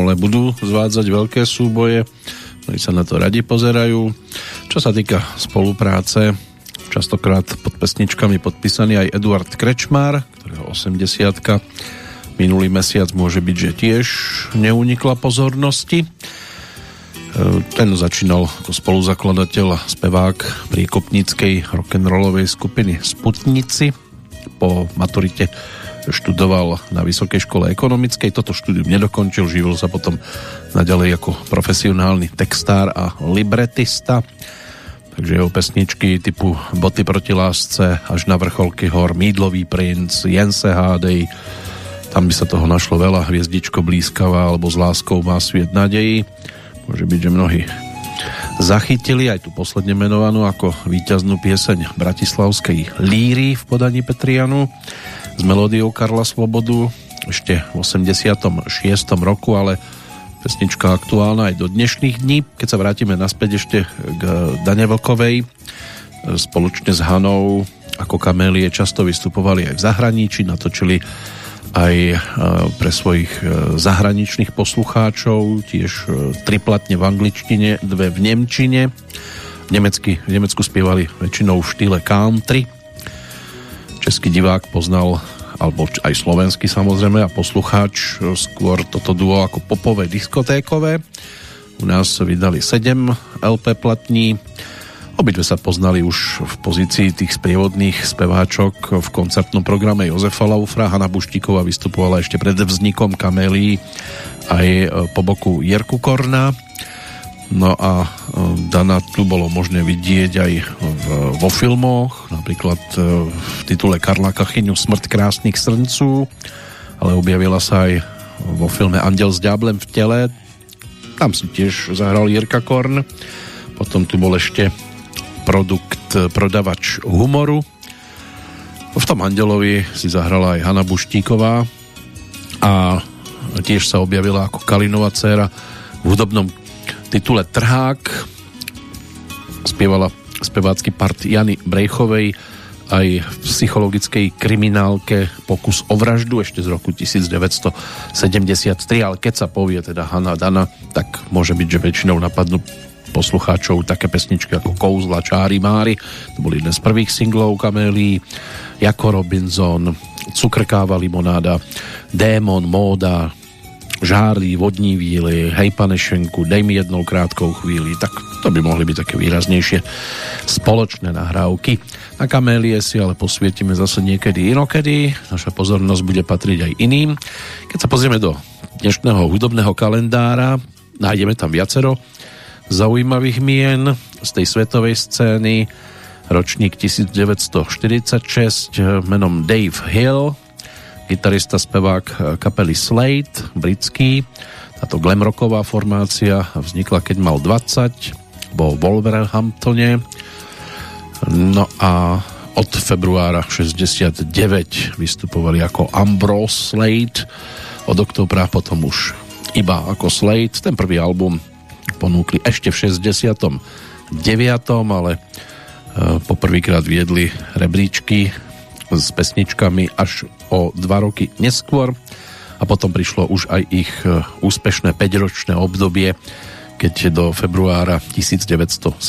formule budú zvádzať veľké súboje, ktorí sa na to radi pozerajú. Čo sa týka spolupráce, častokrát pod pesničkami podpísaný aj Eduard Krečmár, ktorého 80 minulý mesiac môže byť, že tiež neunikla pozornosti. E, ten začínal ako spoluzakladateľ a spevák priekopníckej rock'n'rollovej skupiny Sputnici. Po maturite študoval na Vysokej škole ekonomickej. Toto štúdium nedokončil, živil sa potom naďalej ako profesionálny textár a libretista. Takže jeho pesničky typu Boty proti lásce až na vrcholky hor, Mídlový princ, Jense Hádej, tam by sa toho našlo veľa, Hviezdičko blízkava alebo S láskou má sviet nadejí Môže byť, že mnohí zachytili aj tú posledne menovanú ako víťaznú pieseň Bratislavskej líry v podaní Petrianu s melódiou Karla Svobodu ešte v 86. roku, ale pesnička aktuálna aj do dnešných dní. Keď sa vrátime naspäť ešte k Dane Vlkovej, spoločne s Hanou ako kamélie často vystupovali aj v zahraničí, natočili aj e, pre svojich e, zahraničných poslucháčov, tiež e, triplatne v angličtine, dve v nemčine. Nemecky, v Nemecku spievali väčšinou v štýle country. Český divák poznal alebo aj slovenský samozrejme a poslucháč skôr toto duo ako popové diskotékové. U nás vydali 7 LP platní Obidve sa poznali už v pozícii tých sprievodných speváčok v koncertnom programe Jozefa Laufra. Hanna Buštíková vystupovala ešte pred vznikom Kamélii aj e, po boku Jerku Korna. No a e, Dana tu bolo možné vidieť aj v, vo filmoch, napríklad e, v titule Karla Kachyňu Smrt krásnych srncú, ale objavila sa aj vo filme Andel s ďáblem v tele. Tam si tiež zahral Jirka Korn. Potom tu bol ešte produkt eh, prodavač humoru. V tom Andelovi si zahrala aj Hanna Buštíková a tiež sa objavila ako Kalinová dcéra v hudobnom titule Trhák. Spievala spevácky part Jany Brejchovej aj v psychologickej kriminálke Pokus o vraždu ešte z roku 1973, ale keď sa povie teda Hanna Dana, tak môže byť, že väčšinou napadnú poslucháčov také pesničky ako Kouzla, Čári Mári, to boli jeden z prvých singlov Kamélí, Jako Robinson, Cukrkáva limonáda, Démon, Móda, Žárlí, Vodní víly, Hej panešenku, Dej mi jednou krátkou chvíli, tak to by mohli byť také výraznejšie spoločné nahrávky. Na Kamélie si ale posvietime zase niekedy inokedy, naša pozornosť bude patriť aj iným. Keď sa pozrieme do dnešného hudobného kalendára, nájdeme tam viacero zaujímavých mien z tej svetovej scény. Ročník 1946 menom Dave Hill, gitarista, spevák kapely Slate, britský. Táto glamrocková formácia vznikla, keď mal 20, bol v Wolverhamptone. No a od februára 69 vystupovali ako Ambrose Slate, od oktobra potom už iba ako Slate. Ten prvý album ponúkli ešte v 69. ale e, poprvýkrát viedli rebríčky s pesničkami až o dva roky neskôr. A potom prišlo už aj ich e, úspešné 5-ročné obdobie, keď do februára 1976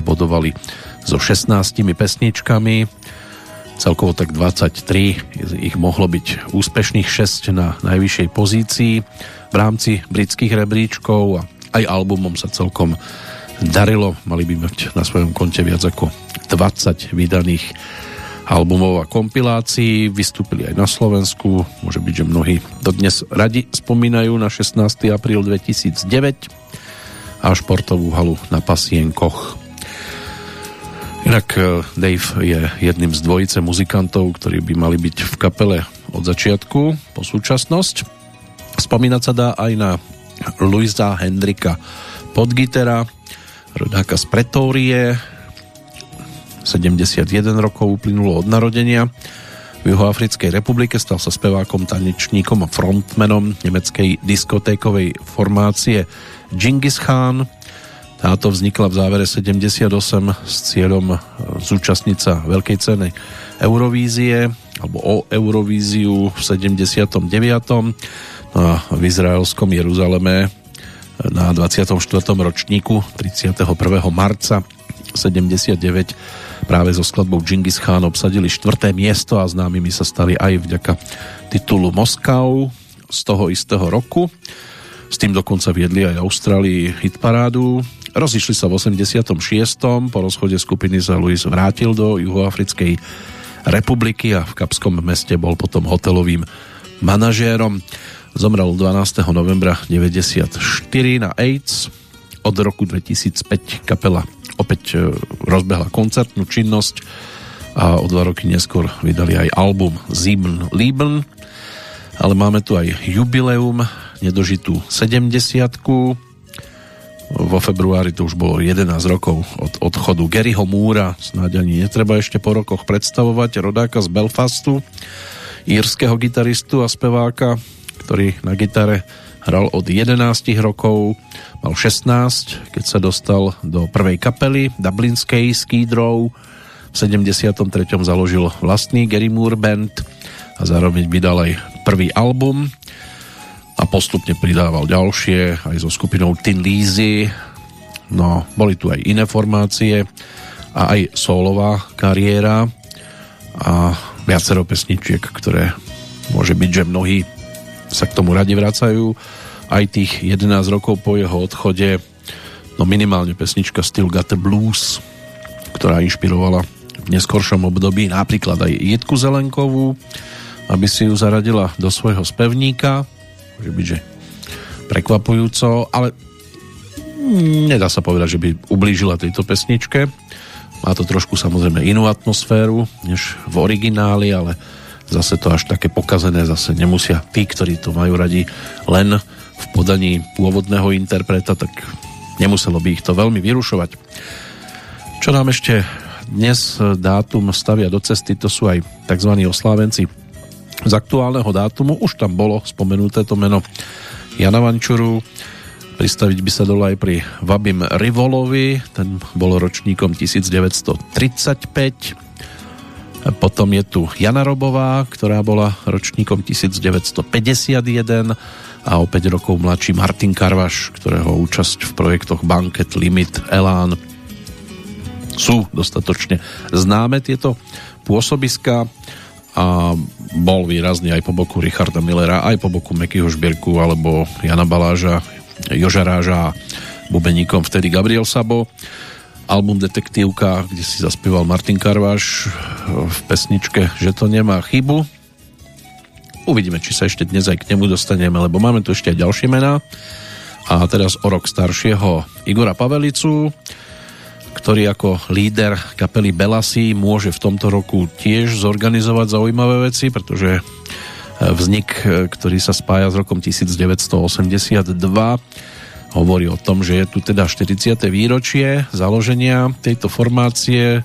bodovali so 16 pesničkami. Celkovo tak 23 ich mohlo byť úspešných 6 na najvyššej pozícii v rámci britských rebríčkov a aj albumom sa celkom darilo. Mali by mať na svojom konte viac ako 20 vydaných albumov a kompilácií. Vystúpili aj na Slovensku. Môže byť, že mnohí dodnes radi spomínajú na 16. apríl 2009 a športovú halu na Pasienkoch. Inak eh, Dave je jedným z dvojice muzikantov, ktorí by mali byť v kapele od začiatku po súčasnosť. Spomínať sa dá aj na Luisa Hendrika Podgitera, rodáka z Pretórie, 71 rokov uplynulo od narodenia. V Juhoafrickej republike stal sa spevákom, tanečníkom a frontmenom nemeckej diskotékovej formácie Genghis Khan. Táto vznikla v závere 78 s cieľom zúčastniť sa veľkej ceny Eurovízie alebo o Eurovíziu v 79. No a v izraelskom Jeruzaleme na 24. ročníku 31. marca 79 práve so skladbou Genghis Khan obsadili 4. miesto a známymi sa stali aj vďaka titulu Moskau z toho istého roku. S tým dokonca viedli aj Austrálii hitparádu. Rozišli sa v 86. Po rozchode skupiny sa Louis vrátil do Juhoafrickej republiky a v Kapskom meste bol potom hotelovým manažérom. Zomrel 12. novembra 94 na AIDS. Od roku 2005 kapela opäť e, rozbehla koncertnú činnosť a o dva roky neskôr vydali aj album Sieben Lieben. Ale máme tu aj jubileum, nedožitú 70 vo februári to už bolo 11 rokov od odchodu Garyho Múra, snáď ani netreba ešte po rokoch predstavovať, rodáka z Belfastu, írskeho gitaristu a speváka, ktorý na gitare hral od 11 rokov, mal 16, keď sa dostal do prvej kapely Dublinskej Skidrow, v 73. založil vlastný Gary Moore Band a zároveň vydal aj prvý album a postupne pridával ďalšie aj so skupinou Tin Lizzy no boli tu aj iné formácie a aj solová kariéra a viacero pesničiek, ktoré môže byť, že mnohí sa k tomu radi vracajú aj tých 11 rokov po jeho odchode no minimálne pesnička Still Got the Blues ktorá inšpirovala v neskoršom období napríklad aj Jitku Zelenkovú aby si ju zaradila do svojho spevníka môže byť, že prekvapujúco, ale nedá sa povedať, že by ublížila tejto pesničke. Má to trošku samozrejme inú atmosféru než v origináli, ale zase to až také pokazené zase nemusia tí, ktorí to majú radi len v podaní pôvodného interpreta, tak nemuselo by ich to veľmi vyrušovať. Čo nám ešte dnes dátum stavia do cesty, to sú aj tzv. oslávenci z aktuálneho dátumu. Už tam bolo spomenuté to meno Jana Vančuru. Pristaviť by sa dalo aj pri Vabim Rivolovi, ten bol ročníkom 1935. Potom je tu Jana Robová, ktorá bola ročníkom 1951 a o 5 rokov mladší Martin Karvaš, ktorého účasť v projektoch Banket, Limit, Elán sú dostatočne známe tieto pôsobiska a bol výrazný aj po boku Richarda Millera, aj po boku Mekyho Žbierku alebo Jana Baláža, Joža Ráža bubeníkom vtedy Gabriel Sabo. Album Detektívka, kde si zaspieval Martin Karváš v pesničke Že to nemá chybu. Uvidíme, či sa ešte dnes aj k nemu dostaneme, lebo máme tu ešte aj ďalšie mená. A teraz o rok staršieho Igora Pavelicu, ktorý ako líder kapely Belasi môže v tomto roku tiež zorganizovať zaujímavé veci, pretože e, vznik, e, ktorý sa spája s rokom 1982 hovorí o tom, že je tu teda 40. výročie založenia tejto formácie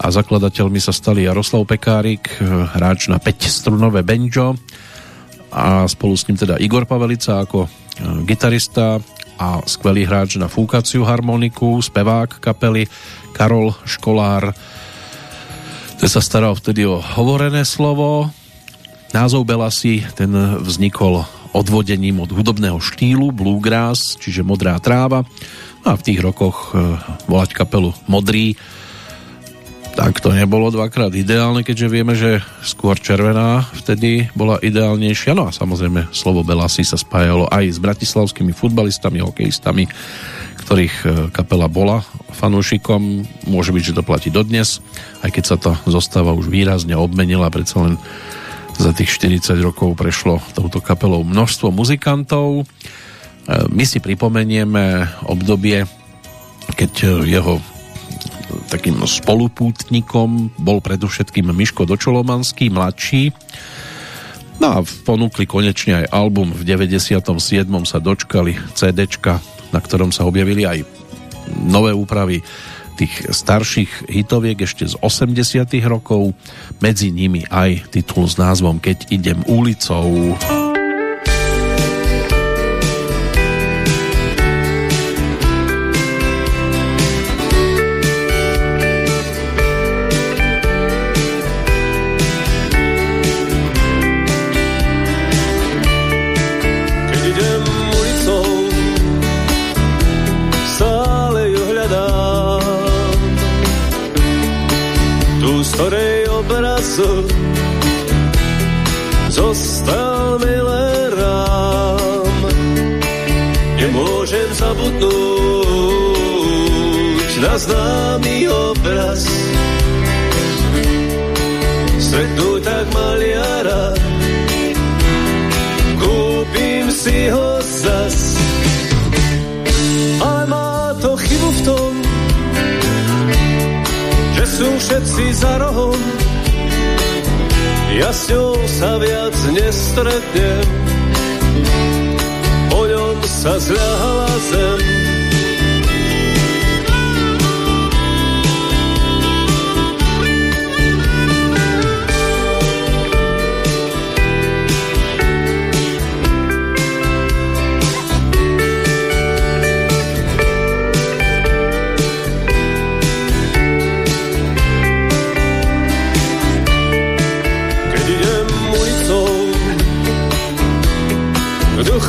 a zakladateľmi sa stali Jaroslav Pekárik, e, hráč na 5-strunové banjo a spolu s ním teda Igor Pavelica ako gitarista a skvelý hráč na fúkaciu harmoniku, spevák kapely Karol Školár. Ten sa staral vtedy o hovorené slovo. Názov Belasi ten vznikol odvodením od hudobného štýlu bluegrass, čiže modrá tráva. A v tých rokoch eh, volať kapelu Modrý tak to nebolo dvakrát ideálne, keďže vieme, že skôr červená vtedy bola ideálnejšia. No a samozrejme slovo Belasi sa spájalo aj s bratislavskými futbalistami, hokejistami, ktorých e, kapela bola fanúšikom. Môže byť, že to platí dodnes, aj keď sa to zostava už výrazne obmenila, predsa len za tých 40 rokov prešlo touto kapelou množstvo muzikantov. E, my si pripomenieme obdobie, keď jeho takým spolupútnikom bol predovšetkým Miško Dočolomanský, mladší. No a ponúkli konečne aj album. V 97. sa dočkali CDčka, na ktorom sa objavili aj nové úpravy tých starších hitoviek ešte z 80 rokov, medzi nimi aj titul s názvom Keď idem ulicou. času sú všetci za rohom, ja s ňou sa viac nestretnem, po ňom sa zľahala zem.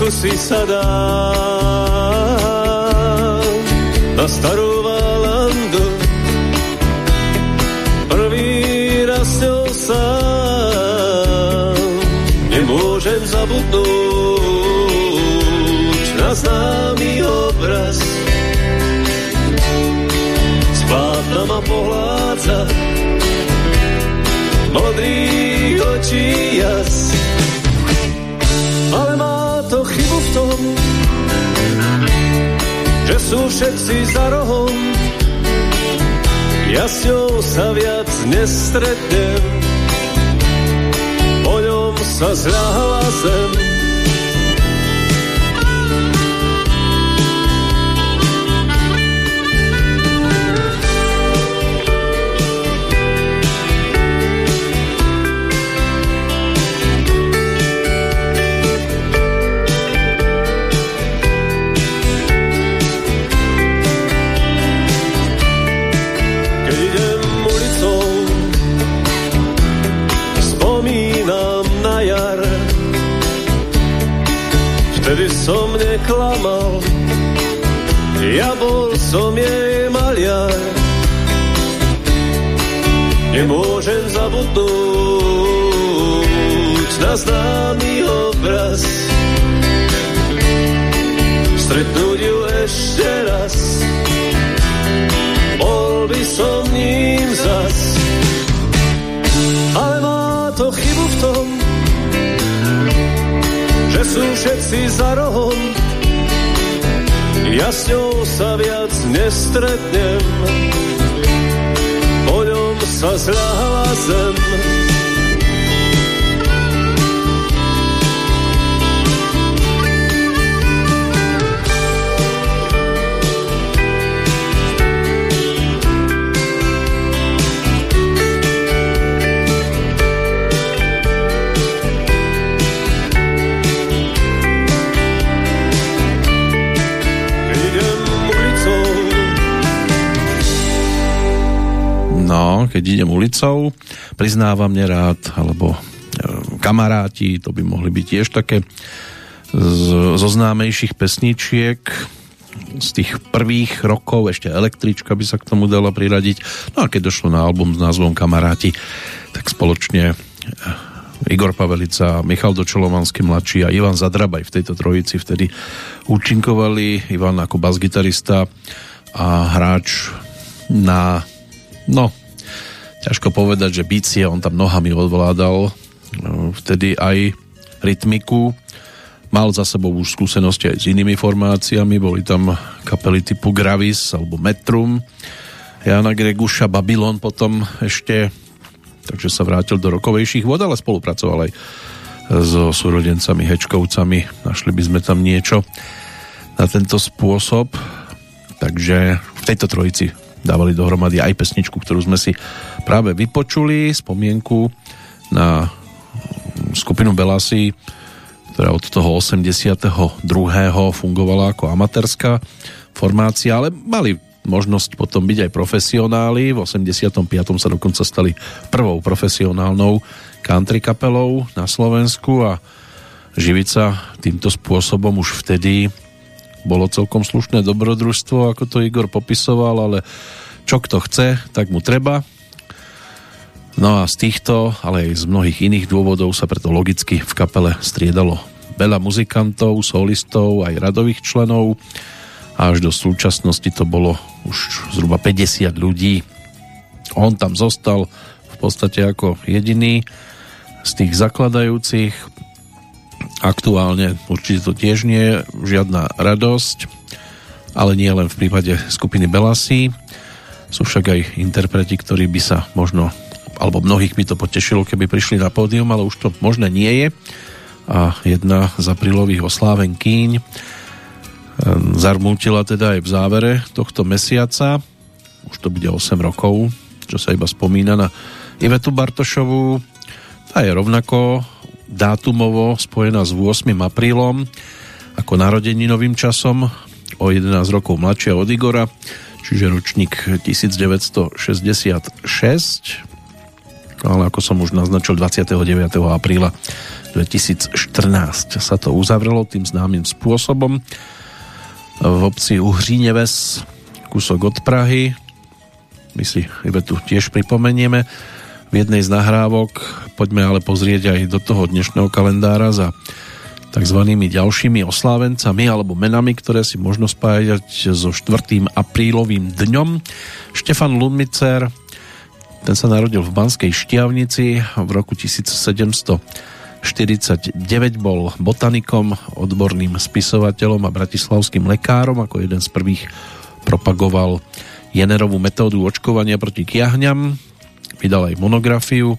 Si sa dá na starú Valandu. Prvý raz ňou sám nemôžem zabudnúť na známy obraz. Splátna ma pohládza modrých očí jas že sú všetci za rohom. Ja s ňou sa viac nestretnem, po ňom sa zľahla zem. Som neklamal, ja bol som jej maliar. Nemôžem zabudnúť na známy obraz, stretnúť ju ešte raz, bol by som ním zas. Ale má to chybu v tom, že sú všetci za rohom. Ja s ňou sa viac nestretnem, po ňom sa zľahala zem. Keď idem ulicou, priznávam nerád, alebo e, kamaráti, to by mohli byť tiež také zo známejších pesničiek z tých prvých rokov, ešte električka by sa k tomu dala priradiť. No a keď došlo na album s názvom Kamaráti, tak spoločne e, Igor Pavelica, Michal Dočolovanský mladší a Ivan Zadrabaj v tejto trojici vtedy účinkovali. Ivan ako basgitarista a hráč na no, ťažko povedať, že bicie on tam nohami odvládal no, vtedy aj rytmiku. Mal za sebou už skúsenosti aj s inými formáciami boli tam kapely typu Gravis alebo Metrum. Jana Greguša Babylon potom ešte takže sa vrátil do rokovejších vod ale spolupracoval aj so súrodencami Hečkovcami. Našli by sme tam niečo na tento spôsob. Takže v tejto trojici dávali dohromady aj pesničku, ktorú sme si práve vypočuli, spomienku na skupinu Belasi, ktorá od toho 82. fungovala ako amatérská formácia, ale mali možnosť potom byť aj profesionáli. V 85. sa dokonca stali prvou profesionálnou country kapelou na Slovensku a živiť sa týmto spôsobom už vtedy bolo celkom slušné dobrodružstvo, ako to Igor popisoval, ale čo kto chce, tak mu treba. No a z týchto, ale aj z mnohých iných dôvodov sa preto logicky v kapele striedalo veľa muzikantov, solistov, aj radových členov a až do súčasnosti to bolo už zhruba 50 ľudí. On tam zostal v podstate ako jediný z tých zakladajúcich. Aktuálne určite to tiež nie je žiadna radosť, ale nie len v prípade skupiny Belasí. Sú však aj interpreti, ktorí by sa možno, alebo mnohých by to potešilo, keby prišli na pódium, ale už to možné nie je. A jedna z aprílových osláven Kýň ehm, zarmútila teda aj v závere tohto mesiaca. Už to bude 8 rokov, čo sa iba spomína na Ivetu Bartošovú. Tá je rovnako dátumovo spojená s 8. aprílom ako narodeninovým časom o 11 rokov mladšia od Igora, čiže ročník 1966. Ale ako som už naznačil, 29. apríla 2014 sa to uzavrelo tým známym spôsobom v obci Uhříneves, kúsok od Prahy. My si tu tiež pripomenieme v jednej z nahrávok. Poďme ale pozrieť aj do toho dnešného kalendára za tzv. ďalšími oslávencami alebo menami, ktoré si možno spájať so 4. aprílovým dňom. Štefan Lumicer, ten sa narodil v Banskej Štiavnici v roku 1749, bol botanikom, odborným spisovateľom a bratislavským lekárom, ako jeden z prvých propagoval Jenerovú metódu očkovania proti kiahňam, vydal aj monografiu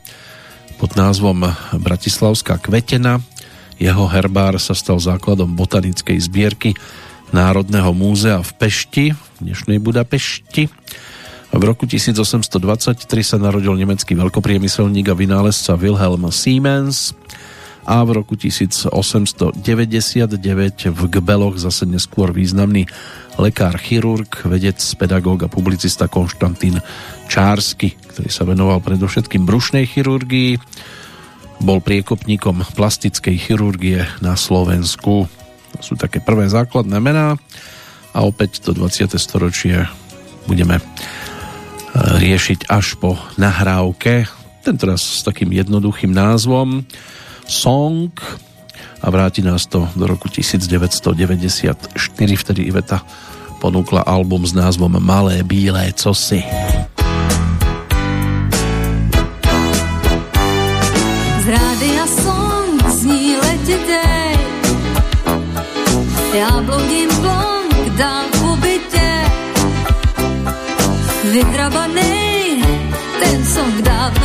pod názvom Bratislavská kvetena. Jeho herbár sa stal základom botanickej zbierky Národného múzea v Pešti, v dnešnej Budapešti. V roku 1823 sa narodil nemecký veľkopriemyselník a vynálezca Wilhelm Siemens a v roku 1899 v Gbeloch zase neskôr významný lekár, chirurg, vedec, pedagóg a publicista Konštantín Čársky, ktorý sa venoval predovšetkým brušnej chirurgii, bol priekopníkom plastickej chirurgie na Slovensku. To sú také prvé základné mená a opäť to 20. storočie budeme e, riešiť až po nahrávke. Tentoraz s takým jednoduchým názvom Song a vráti nás to do roku 1994, vtedy Iveta ponúkla album s názvom Malé bílé cosy. Z rádia song zní letitej Já bloudím blonk dál po bytě. Vyhrabanej, ten song dávno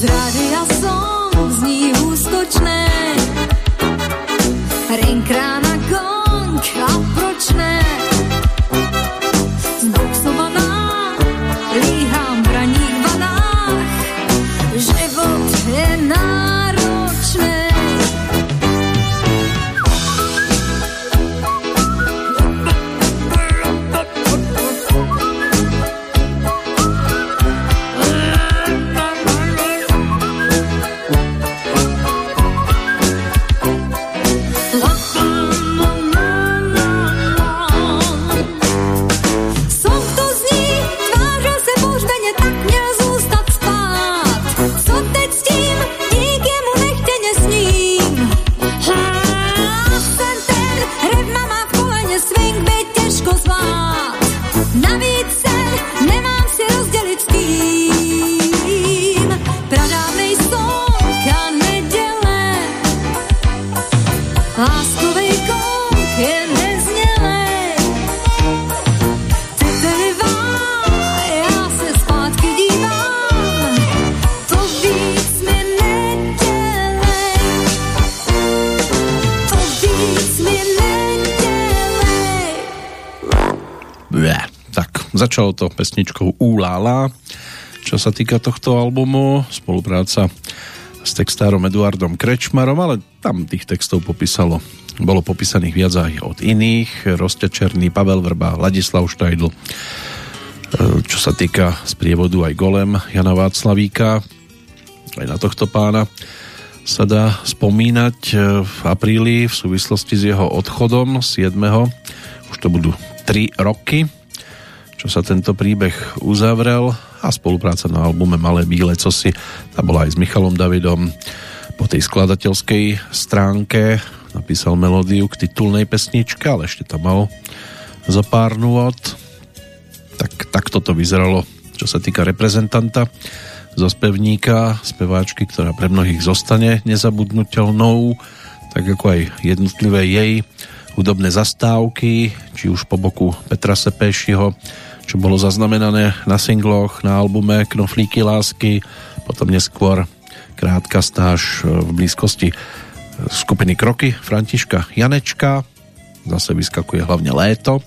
z Začalo to pesničkou Úlála, čo sa týka tohto albumu, spolupráca s textárom Eduardom Krečmarom, ale tam tých textov popísalo. Bolo popísaných viac aj od iných, Rostia Černý, Pavel Vrba, Ladislav Štajdl, e, čo sa týka sprievodu aj Golem Jana Václavíka, aj na tohto pána sa dá spomínať e, v apríli v súvislosti s jeho odchodom 7. Už to budú 3 roky, čo sa tento príbeh uzavrel a spolupráca na albume Malé bíle cosi, tá bola aj s Michalom Davidom po tej skladateľskej stránke napísal melódiu k titulnej pesničke, ale ešte tam mal za pár nôd. Tak, tak toto vyzeralo, čo sa týka reprezentanta zo spevníka, speváčky, ktorá pre mnohých zostane nezabudnutelnou, tak ako aj jednotlivé jej hudobné zastávky, či už po boku Petra Sepéšiho, čo bolo zaznamenané na singloch, na albume Knoflíky lásky, potom neskôr krátka stáž v blízkosti skupiny Kroky Františka Janečka, zase vyskakuje hlavne léto,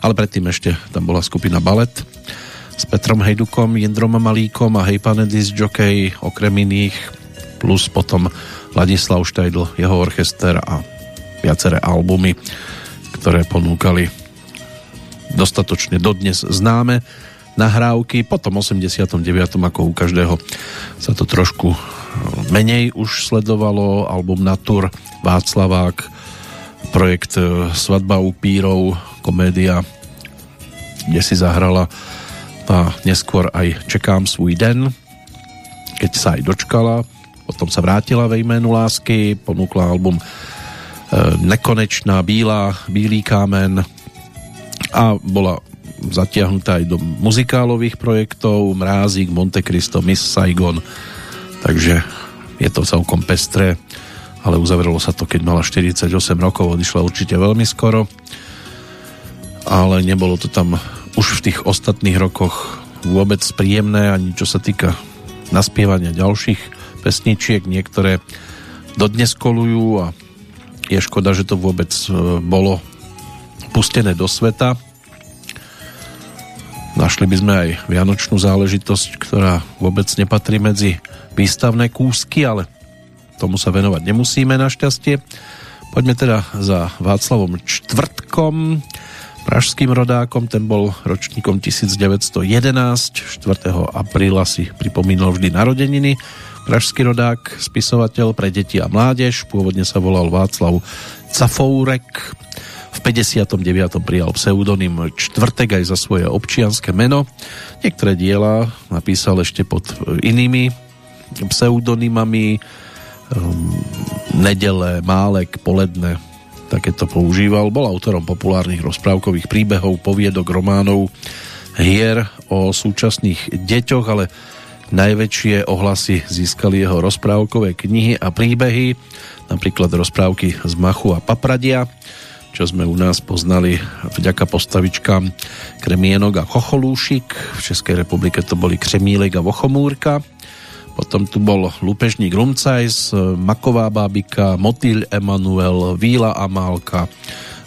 ale predtým ešte tam bola skupina Balet s Petrom Hejdukom, Jendrom Malíkom a Hejpanedis Jockey okrem iných, plus potom Ladislav Štajdl, jeho orchester a viaceré albumy, ktoré ponúkali dostatočne dodnes známe nahrávky. Po tom 89. ako u každého sa to trošku menej už sledovalo album Natur, Václavák, projekt e, Svadba upírov, komédia, kde si zahrala a neskôr aj Čekám svůj den, keď sa aj dočkala, potom sa vrátila ve jménu lásky, ponúkla album e, Nekonečná, Bílá, Bílý kámen a bola zatiahnutá aj do muzikálových projektov Mrázik, Monte Cristo, Miss Saigon. Takže je to celkom pestré, ale uzavrelo sa to, keď mala 48 rokov, odišla určite veľmi skoro, ale nebolo to tam už v tých ostatných rokoch vôbec príjemné, ani čo sa týka naspievania ďalších pesničiek, niektoré dodnes kolujú a je škoda, že to vôbec e, bolo pustené do sveta. Našli by sme aj vianočnú záležitosť, ktorá vôbec nepatrí medzi výstavné kúsky, ale tomu sa venovať nemusíme našťastie. Poďme teda za Václavom Čtvrtkom, pražským rodákom, ten bol ročníkom 1911, 4. apríla si pripomínal vždy narodeniny. Pražský rodák, spisovateľ pre deti a mládež, pôvodne sa volal Václav Cafourek, v 59. prijal pseudonym Čtvrtek aj za svoje občianské meno. Niektoré diela napísal ešte pod inými pseudonymami um, Nedele, Málek, Poledne takéto používal. Bol autorom populárnych rozprávkových príbehov, poviedok, románov, hier o súčasných deťoch, ale najväčšie ohlasy získali jeho rozprávkové knihy a príbehy, napríklad rozprávky z Machu a Papradia, čo sme u nás poznali vďaka postavičkám Kremienok a Chocholúšik. V Českej republike to boli Křemílek a Vochomúrka. Potom tu bol Lupežník Rumcajs, Maková bábika, Motýl Emanuel, Víla Amálka,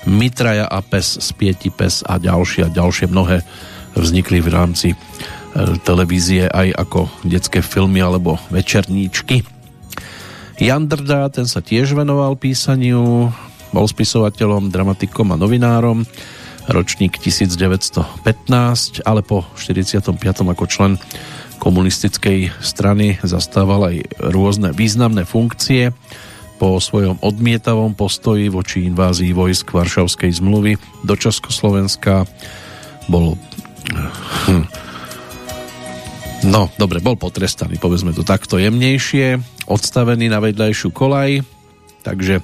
Mitraja a pes, Spieti pes a ďalšie a ďalšie mnohé vznikli v rámci e, televízie aj ako detské filmy alebo večerníčky. Jan Drda, ten sa tiež venoval písaniu, bol spisovateľom, dramatikom a novinárom, ročník 1915, ale po 45. ako člen komunistickej strany zastával aj rôzne významné funkcie. Po svojom odmietavom postoji voči invázii vojsk Varšavskej zmluvy do Československa bol hm, no dobre, bol potrestaný, povedzme to takto jemnejšie, odstavený na vedľajšiu kolaj, takže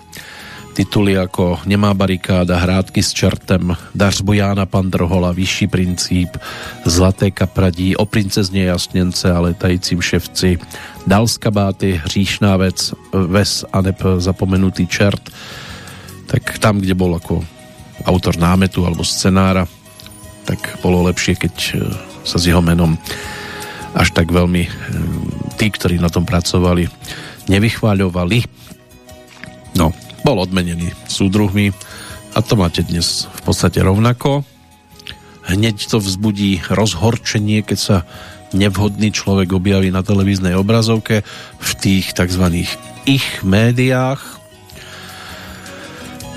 Tituly ako Nemá barikáda, Hrádky s čertem, Dař Bojána Pandrhola, Vyšší princíp, Zlaté kapradí, O princezně jasněnce a letajícím ševci, Dalska báty, Hříšná vec, Ves a neb zapomenutý čert, tak tam, kde bol ako autor námetu alebo scenára, tak bolo lepšie, keď e, sa s jeho menom až tak veľmi e, tí, ktorí na tom pracovali, nevychváľovali. Bol odmenený súdruhmi a to máte dnes v podstate rovnako. hneď to vzbudí rozhorčenie, keď sa nevhodný človek objaví na televíznej obrazovke v tých tzv. ich médiách.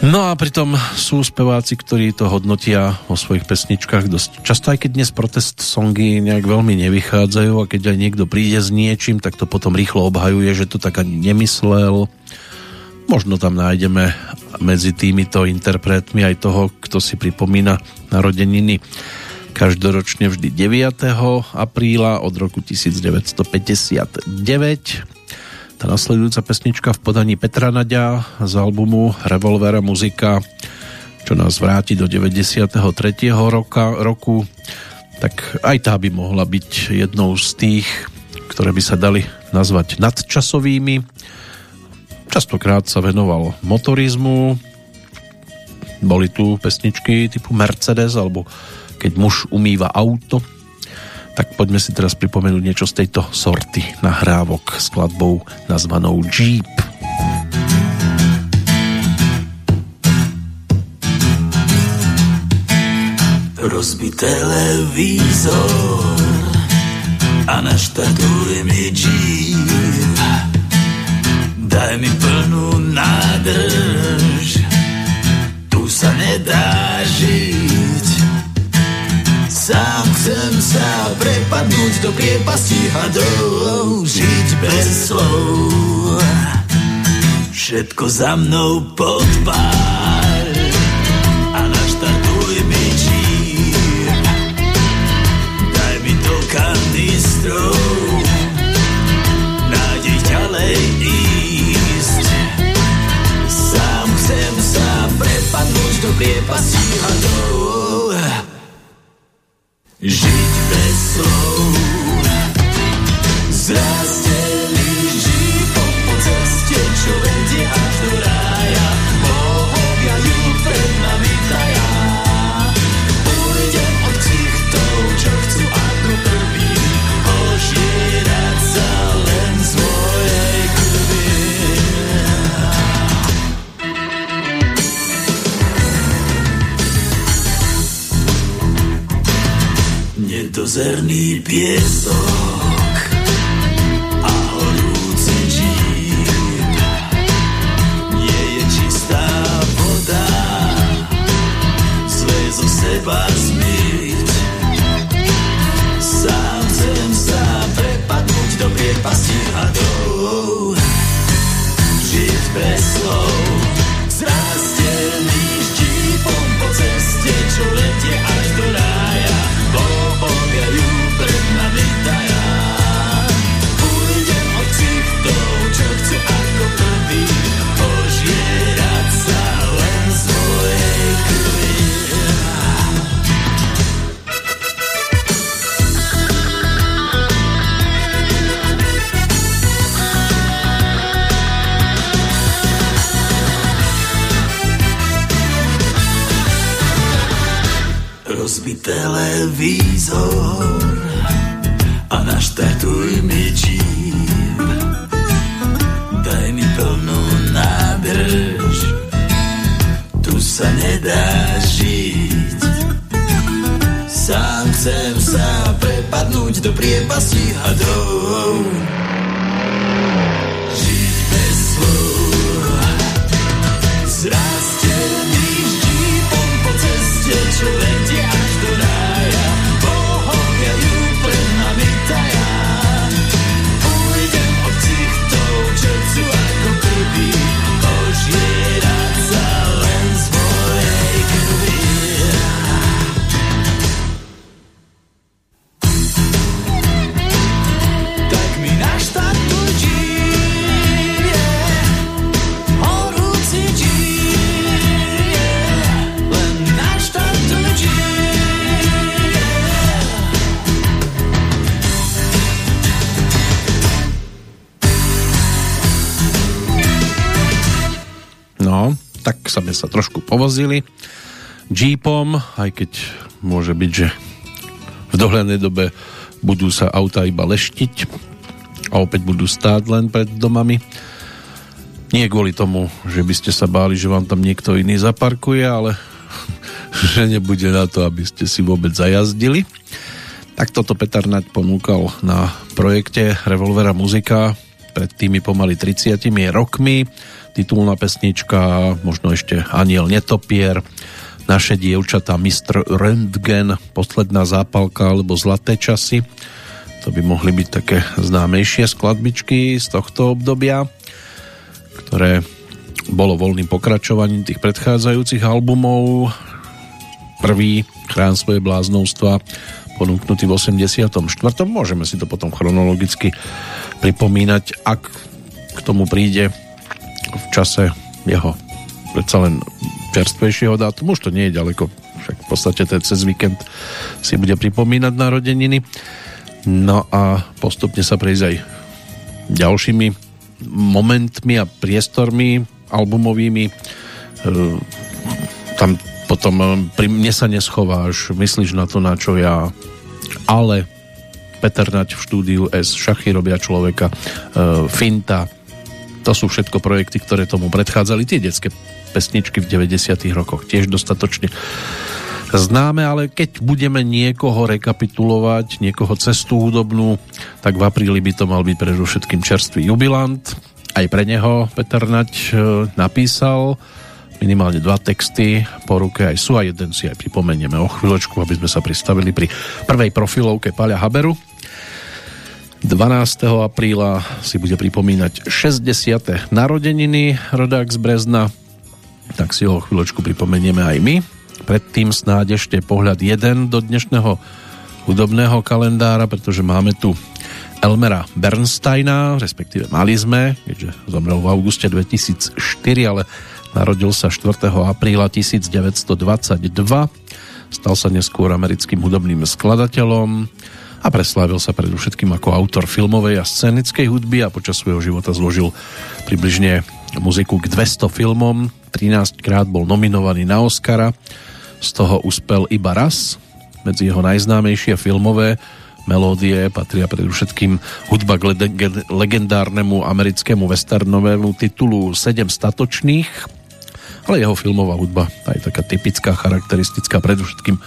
No a pritom sú speváci, ktorí to hodnotia vo svojich pesničkách dosť často, aj keď dnes protest songy nejak veľmi nevychádzajú a keď aj niekto príde s niečím, tak to potom rýchlo obhajuje, že to tak ani nemyslel. Možno tam nájdeme medzi týmito interpretmi aj toho, kto si pripomína narodeniny každoročne vždy 9. apríla od roku 1959. Tá nasledujúca pesnička v podaní Petra Nadia z albumu Revolvera muzika, čo nás vráti do 93. Roka, roku, tak aj tá by mohla byť jednou z tých, ktoré by sa dali nazvať nadčasovými. Častokrát sa venoval motorizmu, boli tu pesničky typu Mercedes alebo keď muž umýva auto, tak poďme si teraz pripomenúť niečo z tejto sorty nahrávok skladbou nazvanou Jeep. Rozbi televízor a naštartuj mi Jeep. Daj mi plnú nádrž, tu sa nedá žiť Sám chcem sa prepadnúť do priepasti hadov, žiť bez slov. Všetko za mnou podpár a naštartuj mi čír. Daj mi do kanistrov, priepasti hadov, Žiť bez slov. Zrasteli Nedozerný piesok a horúci džíp. Nie je čistá voda Zle zo seba zmyť. Sám chcem sa prepadnúť do priepasti hadov Žiť bez slov povozili Jeepom, aj keď môže byť, že v dohľadnej dobe budú sa auta iba leštiť a opäť budú stáť len pred domami. Nie kvôli tomu, že by ste sa báli, že vám tam niekto iný zaparkuje, ale že nebude na to, aby ste si vôbec zajazdili. Tak toto Peter Naď ponúkal na projekte Revolvera muzika pred tými pomaly 30 rokmi. Titulná pesnička, možno ešte Aniel Netopier, Naše dievčatá, Mr. Röntgen, Posledná zápalka alebo Zlaté časy. To by mohli byť také známejšie skladbičky z tohto obdobia, ktoré bolo voľným pokračovaním tých predchádzajúcich albumov. Prvý Chrán svoje bláznovstva ponúknutý v 84. Môžeme si to potom chronologicky pripomínať, ak k tomu príde v čase jeho predsa len čerstvejšieho dátumu. Už to nie je ďaleko, však v podstate ten cez víkend si bude pripomínať narodeniny. No a postupne sa prejsť aj ďalšími momentmi a priestormi albumovými. E, tam potom e, pri mne sa neschováš, myslíš na to, na čo ja ale Peter Nať v štúdiu S, Šachy robia človeka, e, Finta, to sú všetko projekty, ktoré tomu predchádzali, tie detské pesničky v 90 rokoch tiež dostatočne známe, ale keď budeme niekoho rekapitulovať, niekoho cestu hudobnú, tak v apríli by to mal byť predovšetkým čerstvý jubilant. Aj pre neho Peter Nať e, napísal minimálne dva texty po ruke aj sú a jeden si aj pripomenieme o chvíľočku, aby sme sa pristavili pri prvej profilovke Paľa Haberu. 12. apríla si bude pripomínať 60. narodeniny rodák z Brezna, tak si ho chvíľočku pripomenieme aj my. Predtým snáď ešte pohľad jeden do dnešného hudobného kalendára, pretože máme tu Elmera Bernsteina, respektíve mali sme, keďže zomrel v auguste 2004, ale Narodil sa 4. apríla 1922. Stal sa neskôr americkým hudobným skladateľom a preslávil sa predovšetkým ako autor filmovej a scenickej hudby a počas svojho života zložil približne muziku k 200 filmom. 13 krát bol nominovaný na Oscara, z toho uspel iba raz. Medzi jeho najznámejšie filmové melódie patria predovšetkým hudba k legendárnemu americkému westernovému titulu Sedem statočných ale jeho filmová hudba tá je taká typická, charakteristická predovšetkým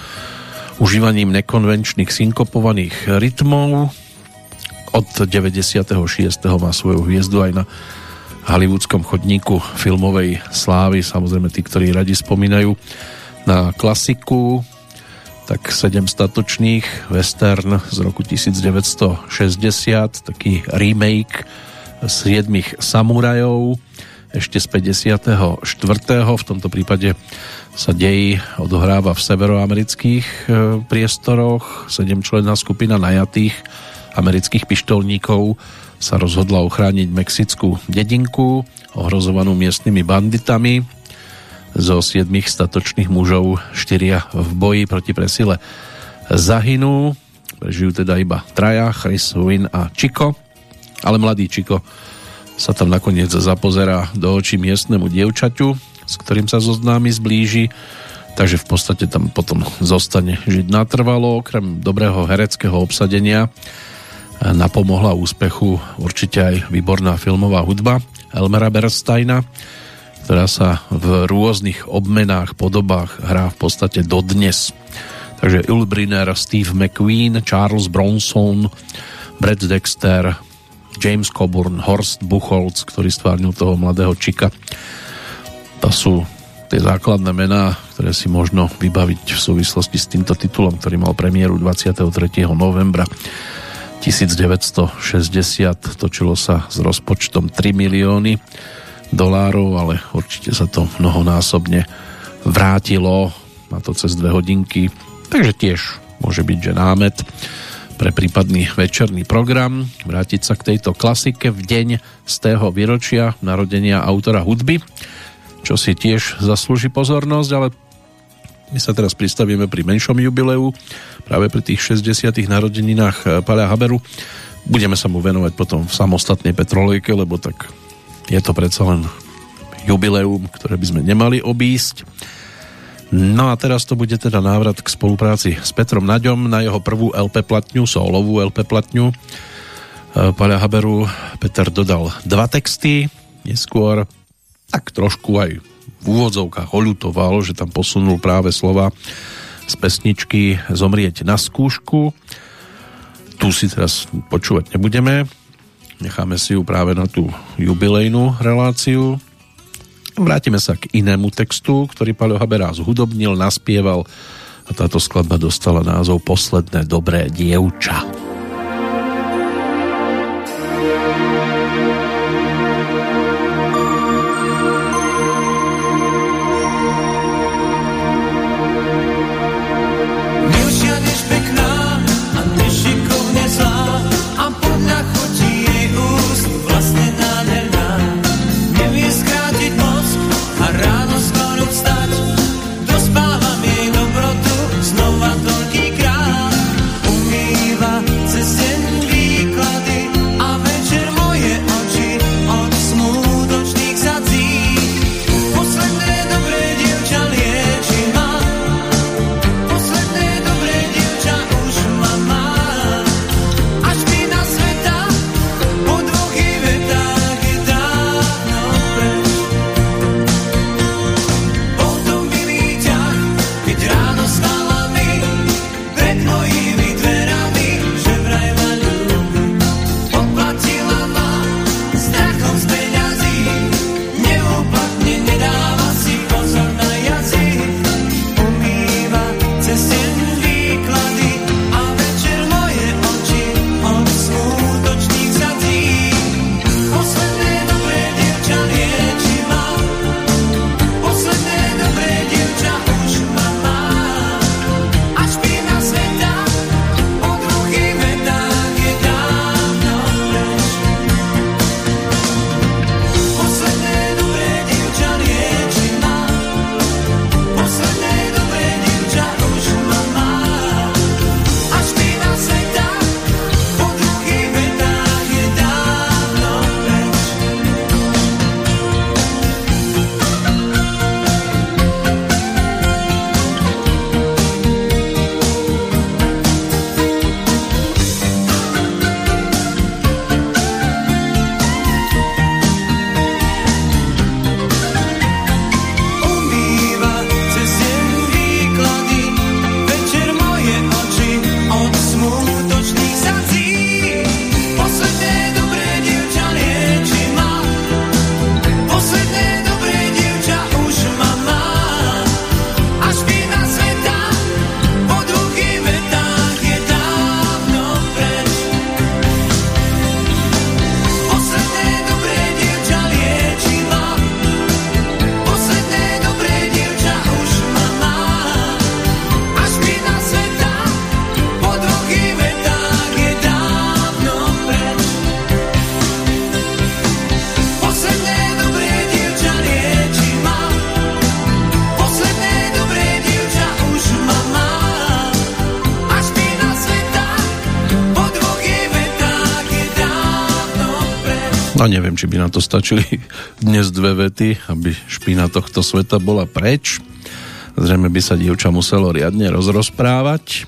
užívaním nekonvenčných synkopovaných rytmov. Od 96. má svoju hviezdu aj na hollywoodskom chodníku filmovej slávy. Samozrejme tí, ktorí radi spomínajú na klasiku, tak sedem statočných western z roku 1960, taký remake siedmých samurajov ešte z 54. V tomto prípade sa dej odohráva v severoamerických e, priestoroch. Sedemčlenná skupina najatých amerických pištolníkov sa rozhodla ochrániť mexickú dedinku, ohrozovanú miestnymi banditami. Zo siedmých statočných mužov štyria v boji proti presile zahynú. Prežijú teda iba traja, Chris, Win a Chico. Ale mladý Chico sa tam nakoniec zapozerá do očí miestnemu dievčaťu, s ktorým sa zoznámi zblíži, takže v podstate tam potom zostane žiť natrvalo, okrem dobrého hereckého obsadenia napomohla úspechu určite aj výborná filmová hudba Elmera Bernsteina, ktorá sa v rôznych obmenách, podobách hrá v podstate dodnes. Takže Ulbriner, Steve McQueen, Charles Bronson, Brad Dexter, James Coburn, Horst Buchholz, ktorý stvárnil toho mladého Čika. To sú tie základné mená, ktoré si možno vybaviť v súvislosti s týmto titulom, ktorý mal premiéru 23. novembra 1960. Točilo sa s rozpočtom 3 milióny dolárov, ale určite sa to mnohonásobne vrátilo na to cez dve hodinky. Takže tiež môže byť, že námet pre prípadný večerný program, vrátiť sa k tejto klasike v deň z tého výročia narodenia autora hudby, čo si tiež zaslúži pozornosť, ale my sa teraz pristavíme pri menšom jubileu, práve pri tých 60 narodeninách Paľa Haberu. Budeme sa mu venovať potom v samostatnej petrolejke, lebo tak je to predsa len jubileum, ktoré by sme nemali obísť. No a teraz to bude teda návrat k spolupráci s Petrom Naďom na jeho prvú LP platňu, solovú LP platňu. E, Paľa Haberu Peter dodal dva texty, neskôr tak trošku aj v úvodzovkách oľutoval, že tam posunul práve slova z pesničky Zomrieť na skúšku. Tu si teraz počúvať nebudeme. Necháme si ju práve na tú jubilejnú reláciu. Vrátime sa k inému textu, ktorý Paľo Habera zhudobnil, naspieval a táto skladba dostala názov Posledné dobré dievča. Či by na to stačili dnes dve vety, aby špína tohto sveta bola preč. Zrejme by sa dievča muselo riadne rozrozprávať.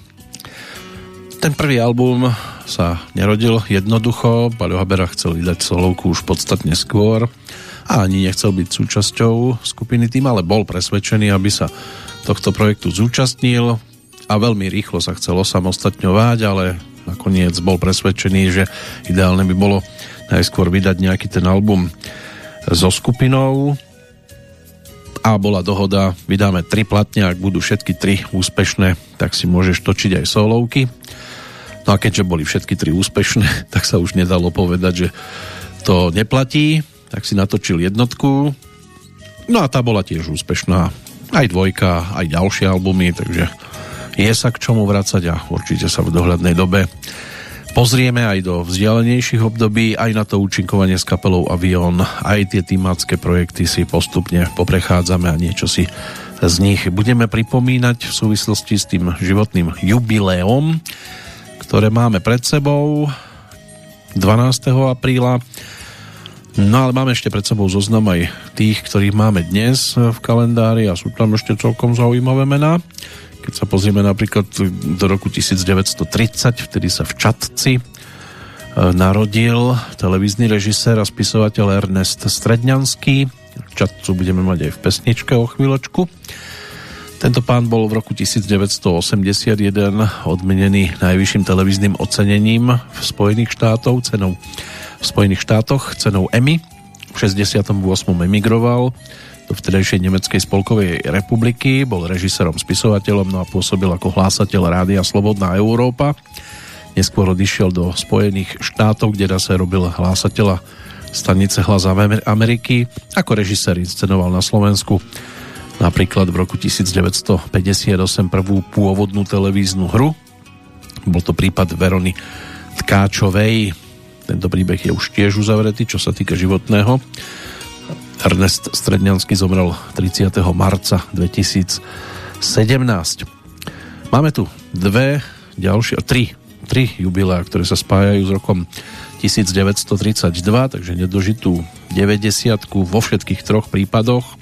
Ten prvý album sa nerodil jednoducho, Paľo Habera chcel vydať solovku už podstatne skôr a ani nechcel byť súčasťou skupiny tým, ale bol presvedčený, aby sa tohto projektu zúčastnil a veľmi rýchlo sa chcel osamostatňovať, ale nakoniec bol presvedčený, že ideálne by bolo najskôr vydať nejaký ten album so skupinou a bola dohoda, vydáme tri platne, ak budú všetky tri úspešné, tak si môžeš točiť aj solovky. No a keďže boli všetky tri úspešné, tak sa už nedalo povedať, že to neplatí, tak si natočil jednotku. No a tá bola tiež úspešná. Aj dvojka, aj ďalšie albumy, takže je sa k čomu vracať a určite sa v dohľadnej dobe pozrieme aj do vzdialenejších období, aj na to účinkovanie s kapelou Avion, aj tie týmacké projekty si postupne poprechádzame a niečo si z nich budeme pripomínať v súvislosti s tým životným jubileom, ktoré máme pred sebou 12. apríla. No ale máme ešte pred sebou zoznam aj tých, ktorých máme dnes v kalendári a sú tam ešte celkom zaujímavé mená. Keď sa pozrieme napríklad do roku 1930, vtedy sa v Čatci e, narodil televízny režisér a spisovateľ Ernest Stredňanský. Čatcu budeme mať aj v pesničke o chvíľočku. Tento pán bol v roku 1981 odmenený najvyšším televíznym ocenením v Spojených štátov, cenou v Spojených štátoch, cenou Emmy. V 68. emigroval vtedajšej Nemeckej spolkovej republiky, bol režisérom, spisovateľom, no a pôsobil ako hlásateľ Rádia Slobodná Európa. Neskôr odišiel do Spojených štátov, kde sa robil hlásateľa stanice Hlas Ameriky. Ako režisér inscenoval na Slovensku napríklad v roku 1958 prvú pôvodnú televíznu hru. Bol to prípad Verony Tkáčovej. Tento príbeh je už tiež uzavretý, čo sa týka životného. Ernest Stredňanský zomrel 30. marca 2017. Máme tu dve ďalšie, tri, tri jubilá, ktoré sa spájajú s rokom 1932, takže nedožitú 90 vo všetkých troch prípadoch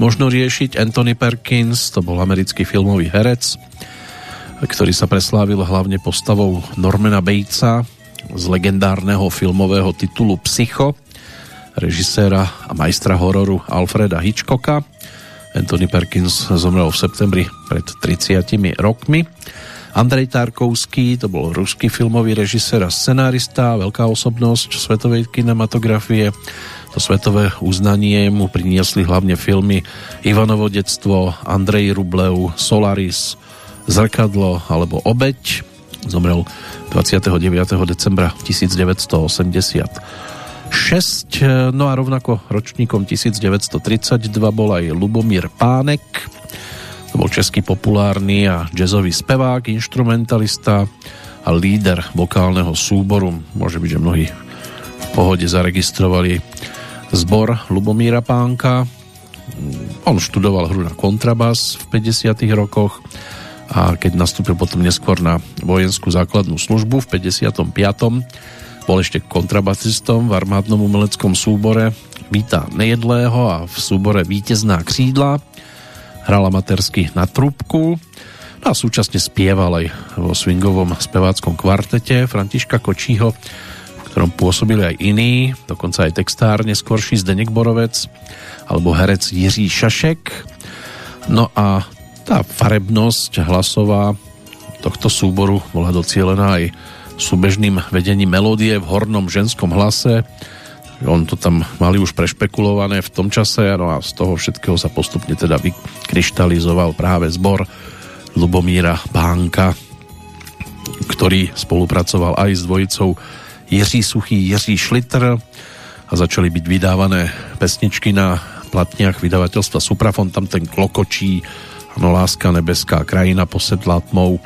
možno riešiť. Anthony Perkins, to bol americký filmový herec, ktorý sa preslávil hlavne postavou Normana Batesa z legendárneho filmového titulu Psycho, režiséra a majstra hororu Alfreda Hitchcocka. Anthony Perkins zomrel v septembri pred 30 rokmi. Andrej Tarkovský, to bol ruský filmový režisér a scenárista, veľká osobnosť svetovej kinematografie to svetové uznanie mu priniesli hlavne filmy Ivanovo detstvo, Andrej Rublev, Solaris, Zrkadlo alebo Obeď. Zomrel 29. decembra 1986. No a rovnako ročníkom 1932 bol aj Lubomír Pánek. To bol český populárny a jazzový spevák, instrumentalista a líder vokálneho súboru. Môže byť, že mnohí v pohode zaregistrovali zbor Lubomíra Pánka. On študoval hru na kontrabas v 50. rokoch a keď nastúpil potom neskôr na vojenskú základnú službu v 55. bol ešte kontrabasistom v armádnom umeleckom súbore Víta Nejedlého a v súbore Vítezná křídla hral amatérsky na trúbku no a súčasne spieval aj vo swingovom speváckom kvartete Františka Kočího ktorom pôsobili aj iní, dokonca aj textár neskôrší Zdeněk Borovec alebo herec Jiří Šašek. No a tá farebnosť hlasová tohto súboru bola docielená aj súbežným vedením melódie v hornom ženskom hlase. On to tam mali už prešpekulované v tom čase no a z toho všetkého sa postupne teda vykryštalizoval práve zbor Lubomíra Bánka, ktorý spolupracoval aj s dvojicou Jiří Suchý, Jiří Šlitr a začali byť vydávané pesničky na platniach vydavateľstva Suprafon, tam ten klokočí, ano, Láska nebeská krajina posedlá tmou,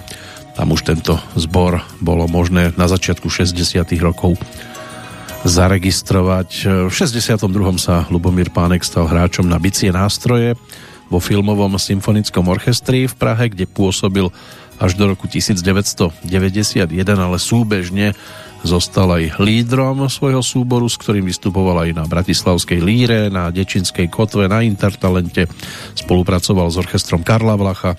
tam už tento zbor bolo možné na začiatku 60 rokov zaregistrovať. V 62. sa Lubomír Pánek stal hráčom na bicie nástroje vo filmovom symfonickom orchestri v Prahe, kde pôsobil až do roku 1991, ale súbežne Zostal aj lídrom svojho súboru, s ktorým vystupoval aj na Bratislavskej líre, na Dečinskej kotve, na Intertalente. Spolupracoval s orchestrom Karla Vlacha,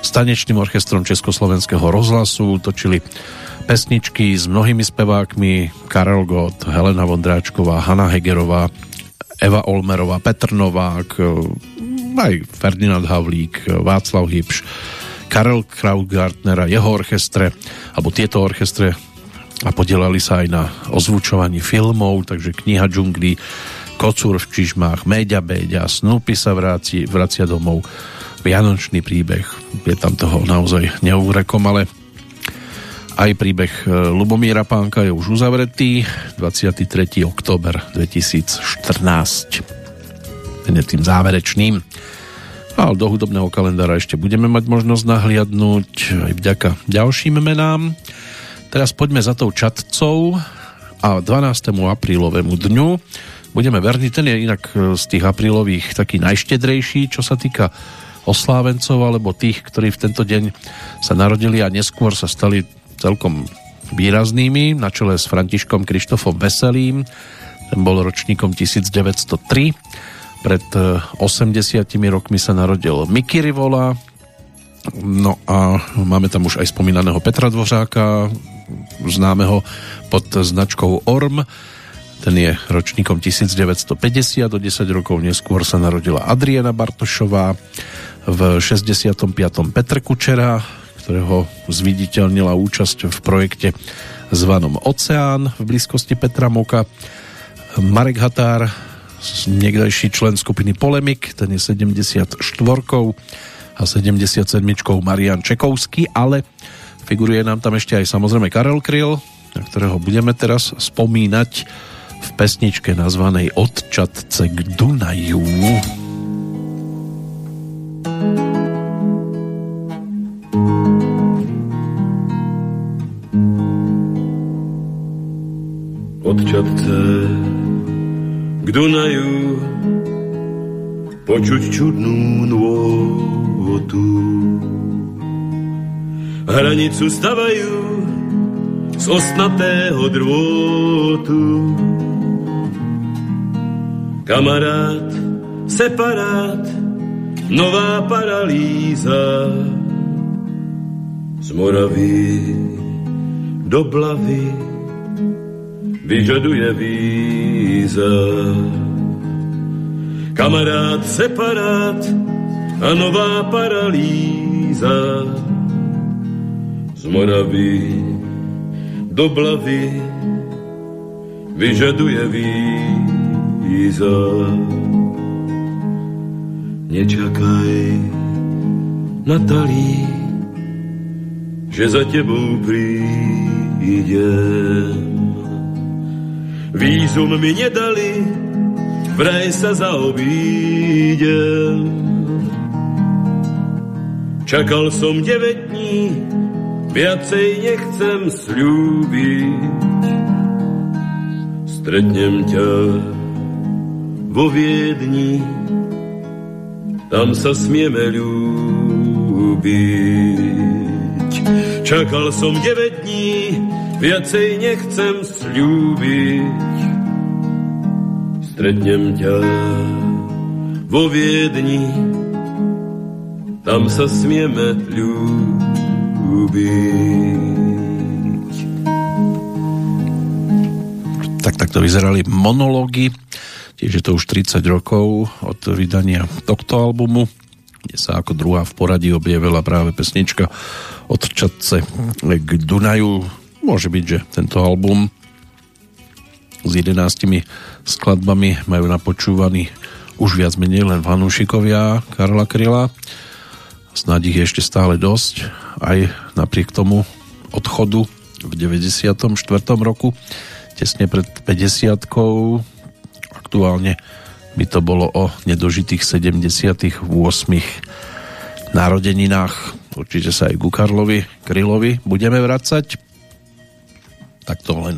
s tanečným orchestrom Československého rozhlasu, točili pesničky s mnohými spevákmi Karel Gott, Helena Vondráčková, Hanna Hegerová, Eva Olmerová, Petr Novák, aj Ferdinand Havlík, Václav Hybš, Karel Krautgartner a jeho orchestre, alebo tieto orchestre a podielali sa aj na ozvučovaní filmov, takže kniha džunglí, Kocúr v čižmách, Méďa Béďa, Snoopy sa vracia, vracia domov, Vianočný príbeh, je tam toho naozaj neúrekom, ale aj príbeh e, Lubomíra Pánka je už uzavretý, 23. október 2014. Ten je tým záverečným. Ale do hudobného kalendára ešte budeme mať možnosť nahliadnúť aj vďaka ďalším menám. Teraz poďme za tou čatcou a 12. aprílovému dňu budeme verní, ten je inak e, z tých aprílových taký najštedrejší, čo sa týka oslávencov alebo tých, ktorí v tento deň sa narodili a neskôr sa stali celkom výraznými na čele s Františkom Krištofom Veselým. Ten bol ročníkom 1903. Pred 80 e, rokmi sa narodil Miky Rivola, No a máme tam už aj spomínaného Petra Dvořáka, známeho pod značkou ORM. Ten je ročníkom 1950, do 10 rokov neskôr sa narodila Adriana Bartošová, v 65. Petr Kučera, ktorého zviditeľnila účasť v projekte zvanom Oceán v blízkosti Petra Moka, Marek Határ, niekdajší člen skupiny Polemik, ten je 74 a 77 Marian Čekovský, ale figuruje nám tam ešte aj samozrejme Karel Kryl, na ktorého budeme teraz spomínať v pesničke nazvanej Od Čatce k Dunaju. Od Čatce k Dunaju počuť čudnú nôvotu. Hranicu stavajú z osnatého drôtu. Kamarát, separát, nová paralýza z Moravy do Blavy vyžaduje víza. Kamarád, separát a nová paralýza z Moravy do Blavy vyžaduje víza. Nečakaj, Natalí, že za tebou prídem. Vízum mi nedali, vraj sa zaobídem. Čakal som 9 dní, viacej nechcem slúbiť. Stretnem ťa vo Viedni, tam sa smieme ľúbiť. Čakal som 9 dní, viacej nechcem slúbiť. Stretnem ťa vo Viedni, tam sa smieme ľúbiť. Tak takto vyzerali monológy Tiež je to už 30 rokov od vydania tohto albumu, kde sa ako druhá v poradí objavila práve pesnička od Čatce k Dunaju. Môže byť, že tento album s 11 skladbami majú napočúvaný už viac menej len fanúšikovia Karla Kryla. Snáď ich je ešte stále dosť, aj napriek tomu odchodu v 94. roku, tesne pred 50 aktuálne by to bolo o nedožitých 78 narodeninách. Určite sa aj ku Karlovi Krylovi budeme vracať. Tak to len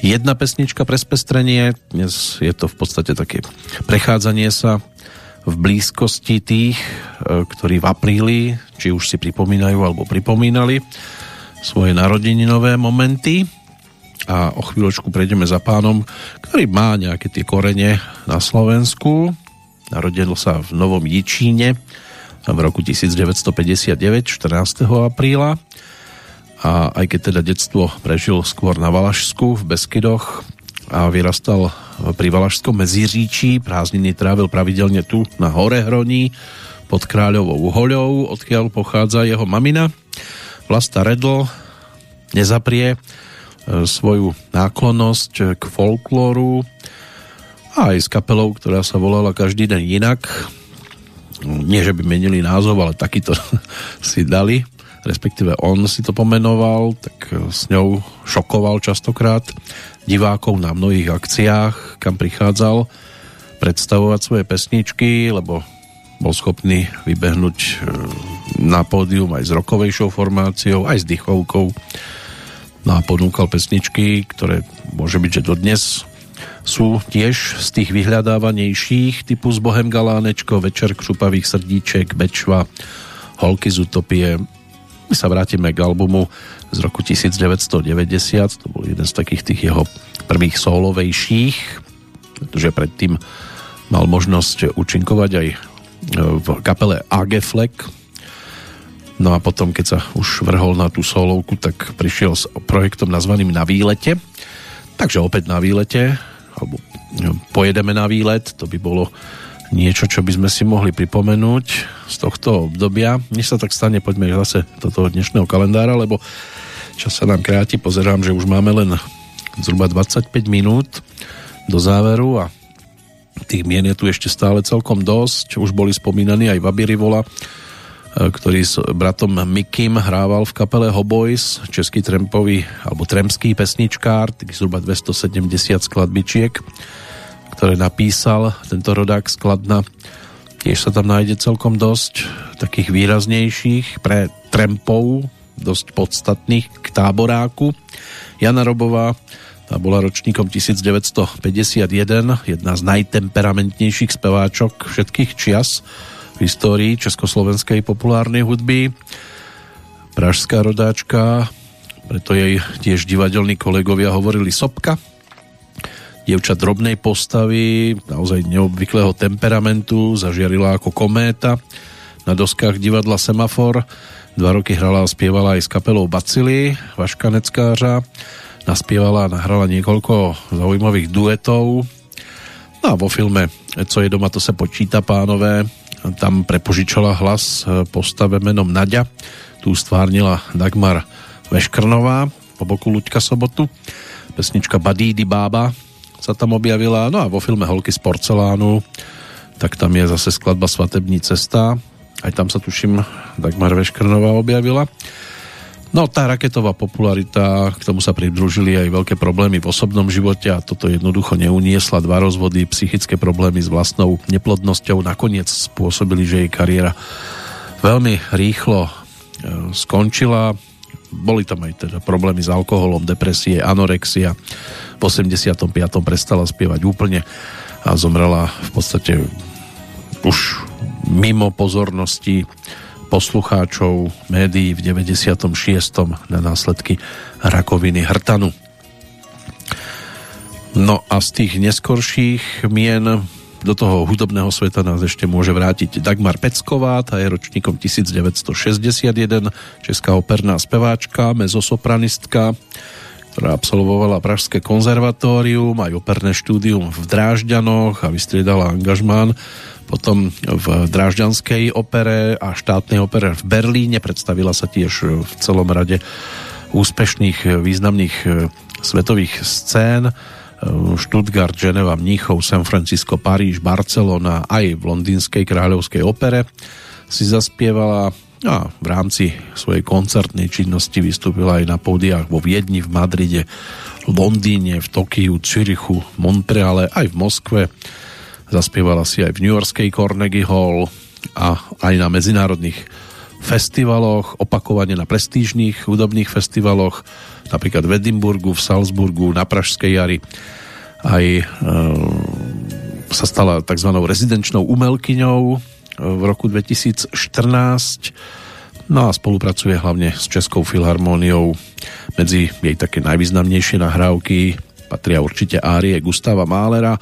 jedna pesnička pre spestrenie. Dnes je to v podstate také prechádzanie sa v blízkosti tých, e, ktorí v apríli, či už si pripomínajú alebo pripomínali svoje narodeninové momenty a o chvíľočku prejdeme za pánom, ktorý má nejaké tie korene na Slovensku. Narodil sa v Novom Jičíne v roku 1959, 14. apríla a aj keď teda detstvo prežil skôr na Valašsku v Beskydoch a vyrastal pri Valašskom Meziříčí, prázdniny trávil pravidelne tu na Hore Hroní pod Kráľovou hoľou, odkiaľ pochádza jeho mamina. Vlasta Redl nezaprie E, svoju náklonnosť k folklóru a aj s kapelou, ktorá sa volala každý deň inak. Nie, že by menili názov, ale takýto si dali, respektíve on si to pomenoval, tak s ňou šokoval častokrát divákov na mnohých akciách, kam prichádzal predstavovať svoje pesničky, lebo bol schopný vybehnúť e, na pódium aj s rokovejšou formáciou, aj s dychovkou No a ponúkal pesničky, ktoré môže byť, že dodnes sú tiež z tých vyhľadávanejších typu z Bohem Galánečko, Večer křupavých srdíček, Bečva, Holky z Utopie. My sa vrátime k albumu z roku 1990, to bol jeden z takých tých jeho prvých solovejších, pretože predtým mal možnosť účinkovať aj v kapele AG Fleck, No a potom, keď sa už vrhol na tú solovku, tak prišiel s projektom nazvaným Na výlete. Takže opäť na výlete alebo no, pojedeme na výlet, to by bolo niečo, čo by sme si mohli pripomenúť z tohto obdobia. Než sa tak stane, poďme zase do toho dnešného kalendára, lebo čas sa nám kráti, pozerám, že už máme len zhruba 25 minút do záveru a tých mien je tu ešte stále celkom dosť. Už boli spomínaní aj Vaby Rivola, E, ktorý s bratom Mikim hrával v kapele Hoboys, český trempový alebo tremský pesničkár, tých zhruba 270 skladbičiek, ktoré napísal tento rodák skladna. Tiež sa tam nájde celkom dosť takých výraznejších pre trempov, dosť podstatných k táboráku. Jana Robová, tá bola ročníkom 1951, jedna z najtemperamentnejších speváčok všetkých čias, v histórii československej populárnej hudby. Pražská rodáčka, preto jej tiež divadelní kolegovia hovorili Sopka. Dievča drobnej postavy, naozaj neobvyklého temperamentu, zažiarila ako kométa. Na doskách divadla Semafor dva roky hrala a spievala aj s kapelou Bacily, Vaška Neckářa. Naspievala a nahrala niekoľko zaujímavých duetov. No a vo filme Co je doma, to se počíta, pánové, tam prepožičala hlas e, postave menom Nadia. Tu stvárnila Dagmar Veškrnová po boku Luďka Sobotu. Pesnička Badídy Bába sa tam objavila. No a vo filme Holky z porcelánu tak tam je zase skladba Svatební cesta. Aj tam sa tuším Dagmar Veškrnová objavila. No tá raketová popularita, k tomu sa pridružili aj veľké problémy v osobnom živote a toto jednoducho neuniesla. Dva rozvody, psychické problémy s vlastnou neplodnosťou nakoniec spôsobili, že jej kariéra veľmi rýchlo e, skončila. Boli tam aj teda problémy s alkoholom, depresie, anorexia. V 85. prestala spievať úplne a zomrela v podstate už mimo pozornosti poslucháčov médií v 96. na následky rakoviny hrtanu. No a z tých neskorších mien do toho hudobného sveta nás ešte môže vrátiť Dagmar Pecková, tá je ročníkom 1961, česká operná speváčka, mezosopranistka, ktorá absolvovala Pražské konzervatórium, aj operné štúdium v Drážďanoch a vystriedala angažmán potom v Drážďanskej opere a štátnej opere v Berlíne. Predstavila sa tiež v celom rade úspešných významných e, svetových scén. Stuttgart, Ženeva, Mníchov, San Francisco, Paríž, Barcelona, aj v londýnskej kráľovskej opere si zaspievala a v rámci svojej koncertnej činnosti vystúpila aj na pódiách vo Viedni, v Madride, Londýne, v Tokiu, Cirichu, Montreale, aj v Moskve. Zaspievala si aj v New Yorkskej Carnegie Hall a aj na medzinárodných festivaloch, opakovane na prestížnych hudobných festivaloch, napríklad v Edimburgu, v Salzburgu, na Pražskej jari. Aj e, sa stala tzv. rezidenčnou umelkyňou e, v roku 2014 no a spolupracuje hlavne s Českou filharmóniou. Medzi jej také najvýznamnejšie nahrávky patria určite árie Gustava Mahlera,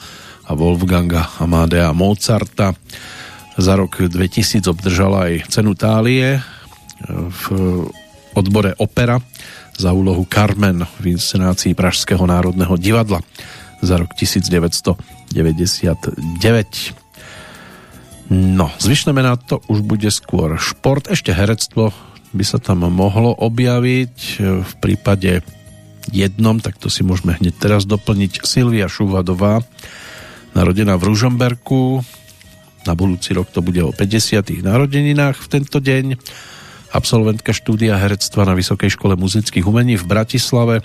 a Wolfganga Amadea Mozarta. Za rok 2000 obdržala aj cenu Tálie v odbore opera za úlohu Carmen v inscenácii Pražského národného divadla za rok 1999. No, zvyšné mená to už bude skôr šport, ešte herectvo by sa tam mohlo objaviť v prípade jednom, tak to si môžeme hneď teraz doplniť Silvia Šuvadová, narodená v Ružomberku. Na budúci rok to bude o 50. narodeninách v tento deň. Absolventka štúdia herectva na Vysokej škole muzických umení v Bratislave.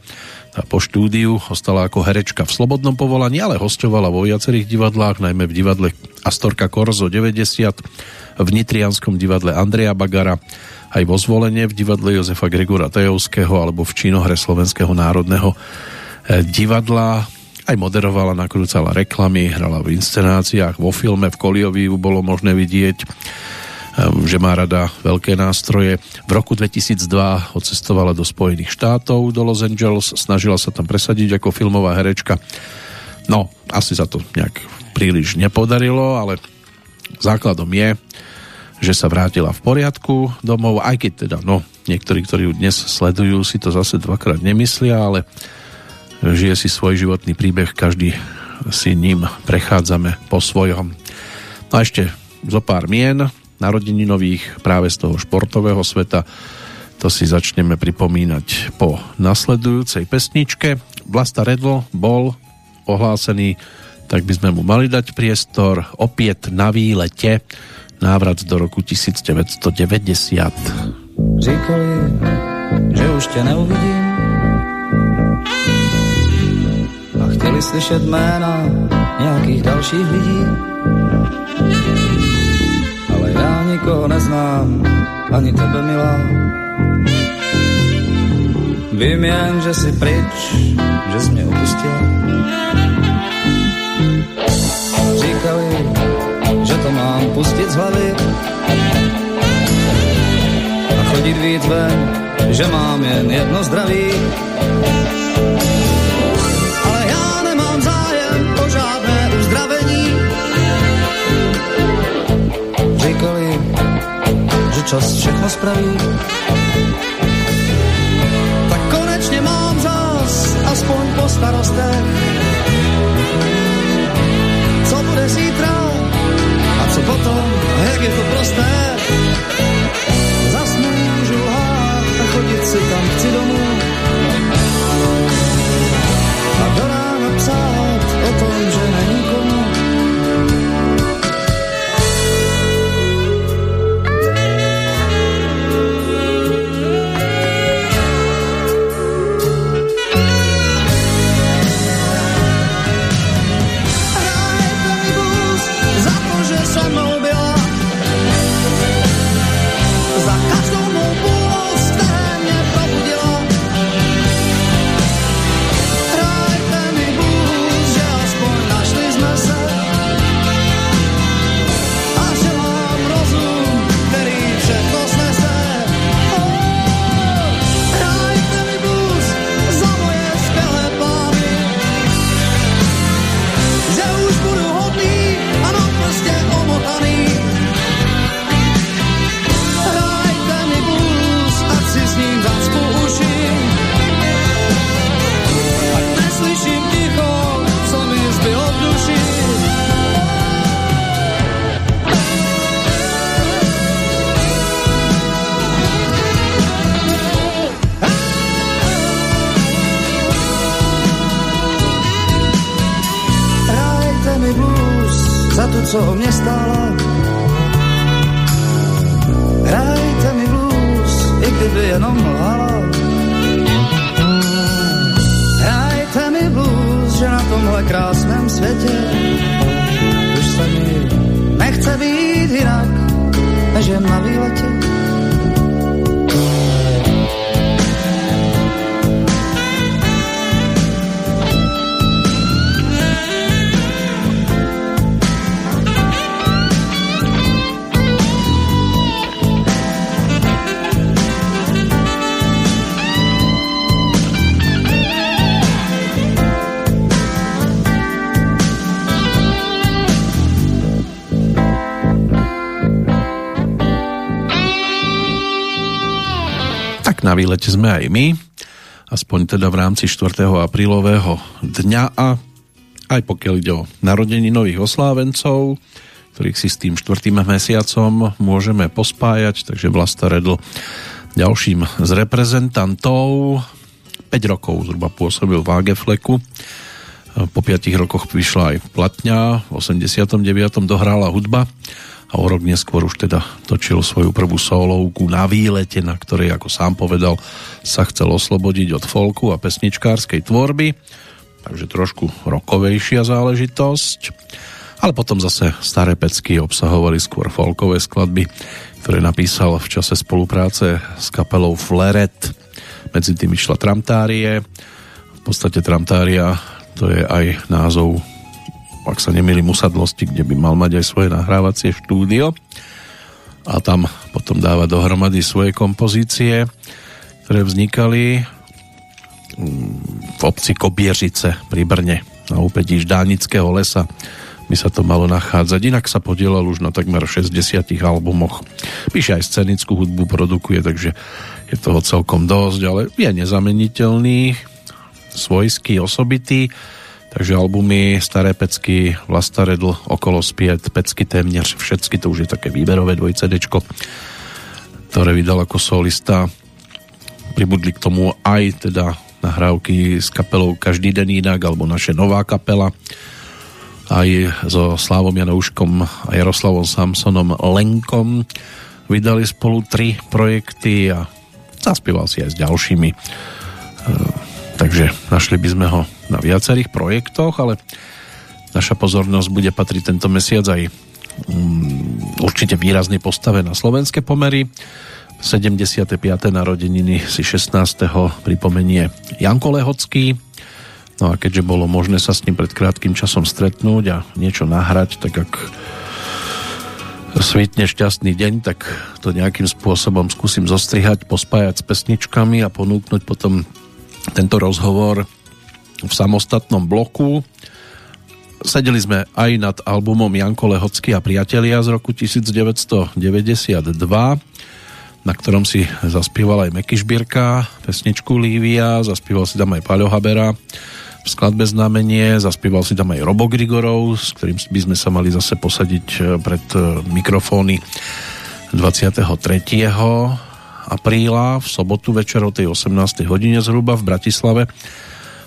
A po štúdiu ostala ako herečka v slobodnom povolaní, ale hostovala vo viacerých divadlách, najmä v divadle Astorka Korzo 90, v Nitrianskom divadle Andreja Bagara, aj vo zvolenie v divadle Jozefa Gregora Tajovského alebo v činohre Slovenského národného eh, divadla aj moderovala, nakrúcala reklamy, hrala v inscenáciách, vo filme, v Koliovi bolo možné vidieť, že má rada veľké nástroje. V roku 2002 odcestovala do Spojených štátov, do Los Angeles, snažila sa tam presadiť ako filmová herečka. No, asi sa to nejak príliš nepodarilo, ale základom je, že sa vrátila v poriadku domov, aj keď teda, no, niektorí, ktorí ju dnes sledujú, si to zase dvakrát nemyslia, ale žije si svoj životný príbeh každý si ním prechádzame po svojom. No a ešte zo pár mien narodeninových práve z toho športového sveta to si začneme pripomínať po nasledujúcej pesničke. Vlasta Redl bol ohlásený, tak by sme mu mali dať priestor opäť na výlete návrat do roku 1990. Říkali, že už tě neuvidím a chtěli slyšet jména nějakých dalších lidí. Nikoho neznám, ani tebe milá. Vím jen, že jsi pryč, že jsi mě opustil. Říkali, že to mám pustit z hlavy a chodit víc ven, že mám jen jedno zdraví. Čas všechno spraví. Tak konečně mám zas, aspoň po starostech. Sme aj my, aspoň teda v rámci 4. aprílového dňa a aj pokiaľ ide o narodení nových oslávencov, ktorých si s tým štvrtým mesiacom môžeme pospájať, takže Vlasta Redl ďalším z reprezentantov 5 rokov zhruba pôsobil v Agefleku po 5 rokoch vyšla aj Platňa v 89. dohrála hudba a o rok neskôr už teda točil svoju prvú solovku na výlete, na ktorej, ako sám povedal, sa chcel oslobodiť od folku a pesničkárskej tvorby, takže trošku rokovejšia záležitosť. Ale potom zase staré pecky obsahovali skôr folkové skladby, ktoré napísal v čase spolupráce s kapelou Fleret. Medzi tým išla Tramtárie. V podstate Tramtária to je aj názov ak sa nemýlim, usadlosti, kde by mal mať aj svoje nahrávacie štúdio a tam potom dáva dohromady svoje kompozície, ktoré vznikali v obci Kobieřice pri Brne na úpetí Ždánického lesa by sa to malo nachádzať. Inak sa podielal už na takmer 60 albumoch. Píše aj scenickú hudbu, produkuje, takže je toho celkom dosť, ale je nezameniteľný, svojský, osobitý takže albumy Staré pecky, Vlasta Redl, Okolo spiet, Pecky téměř všetky, to už je také výberové dvojcedečko, ktoré vydal ako solista. Pribudli k tomu aj teda nahrávky s kapelou Každý den inak, alebo naše nová kapela, aj so Slávom Janouškom a Jaroslavom Samsonom Lenkom vydali spolu tri projekty a zaspieval si aj s ďalšími. Takže našli by sme ho na viacerých projektoch, ale naša pozornosť bude patriť tento mesiac aj um, určite výraznej postave na slovenské pomery. 75. narodeniny si 16. pripomenie Janko Lehocký. No a keďže bolo možné sa s ním pred krátkým časom stretnúť a niečo nahrať, tak ak svitne šťastný deň, tak to nejakým spôsobom skúsim zostrihať, pospájať s pesničkami a ponúknuť potom tento rozhovor v samostatnom bloku. Sedeli sme aj nad albumom Janko Lehocký a priatelia z roku 1992, na ktorom si zaspieval aj Meky Šbírka, pesničku Lívia, zaspieval si tam aj Paľo Habera, v skladbe znamenie, zaspieval si tam aj Robo Grigorov, s ktorým by sme sa mali zase posadiť e, pred e, mikrofóny 23. apríla v sobotu večer o tej 18. hodine zhruba v Bratislave.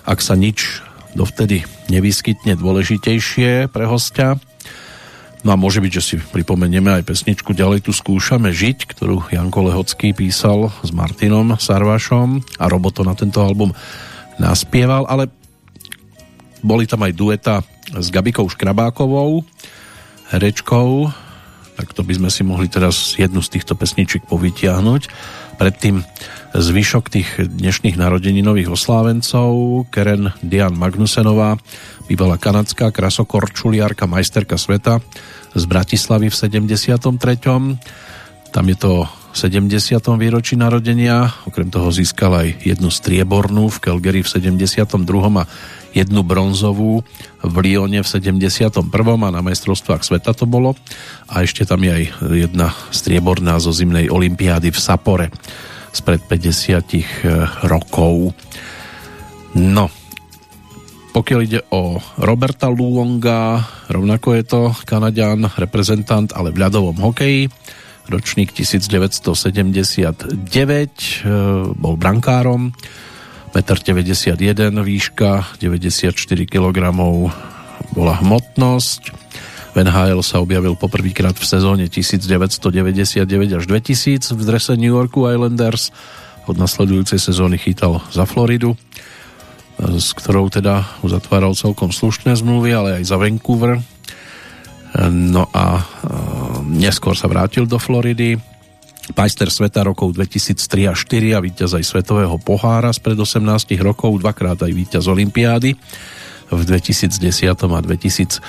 Ak sa nič dovtedy nevyskytne dôležitejšie pre hostia, No a môže byť, že si pripomenieme aj pesničku Ďalej tu skúšame žiť, ktorú Janko Lehocký písal s Martinom Sarvašom a Roboto na tento album naspieval, ale boli tam aj dueta s Gabikou Škrabákovou, herečkou, tak to by sme si mohli teraz jednu z týchto pesničiek povytiahnuť. Predtým zvyšok tých dnešných narodeninových oslávencov, Keren Dian Magnusenová, bývalá kanadská krasokorčuliarka, majsterka sveta z Bratislavy v 73. Tam je to 70. výročí narodenia, okrem toho získala aj jednu striebornú v Calgary v 72. a jednu bronzovú v Lione v 71. a na majstrovstvách sveta to bolo a ešte tam je aj jedna strieborná zo zimnej olympiády v Sapore spred 50 eh, rokov. No, pokiaľ ide o Roberta Luonga, rovnako je to Kanadian reprezentant, ale v ľadovom hokeji ročník 1979, e, bol brankárom, 1,91 m výška, 94 kg bola hmotnosť. V NHL sa objavil poprvýkrát v sezóne 1999 až 2000 v drese New Yorku Islanders. Od nasledujúcej sezóny chytal za Floridu, s ktorou teda uzatváral celkom slušné zmluvy, ale aj za Vancouver. No a neskôr sa vrátil do Floridy. Majster sveta rokov 2003 a 2004 a víťaz aj svetového pohára spred 18 rokov, dvakrát aj víťaz Olympiády v 2010 a 2014.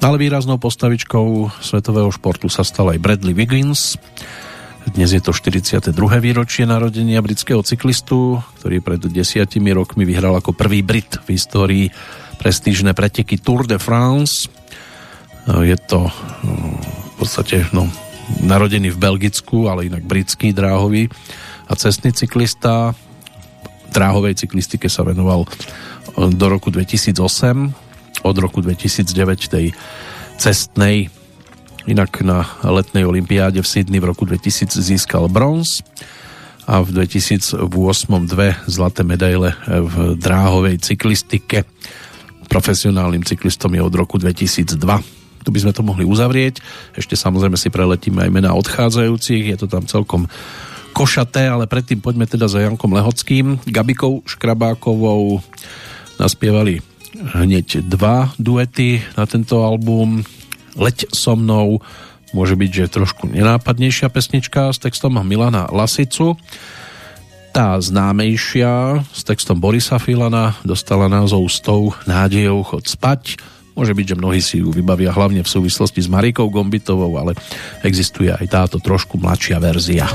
Ale výraznou postavičkou svetového športu sa stal aj Bradley Wiggins. Dnes je to 42. výročie narodenia britského cyklistu, ktorý pred desiatimi rokmi vyhral ako prvý Brit v histórii prestížne preteky Tour de France je to mm, v podstate no, narodený v Belgicku, ale inak britský dráhový a cestný cyklista. Dráhovej cyklistike sa venoval e, do roku 2008, od roku 2009 tej cestnej Inak na letnej olympiáde v Sydney v roku 2000 získal bronz a v 2008 dve zlaté medaile v dráhovej cyklistike. Profesionálnym cyklistom je od roku 2002 tu by sme to mohli uzavrieť. Ešte samozrejme si preletíme aj mená odchádzajúcich, je to tam celkom košaté, ale predtým poďme teda za Jankom Lehockým. Gabikou Škrabákovou naspievali hneď dva duety na tento album. Leď so mnou môže byť, že trošku nenápadnejšia pesnička s textom Milana Lasicu. Tá známejšia s textom Borisa Filana dostala názov S tou nádejou chod spať Môže byť, že mnohí si ju vybavia hlavne v súvislosti s Marikou Gombitovou, ale existuje aj táto trošku mladšia verzia.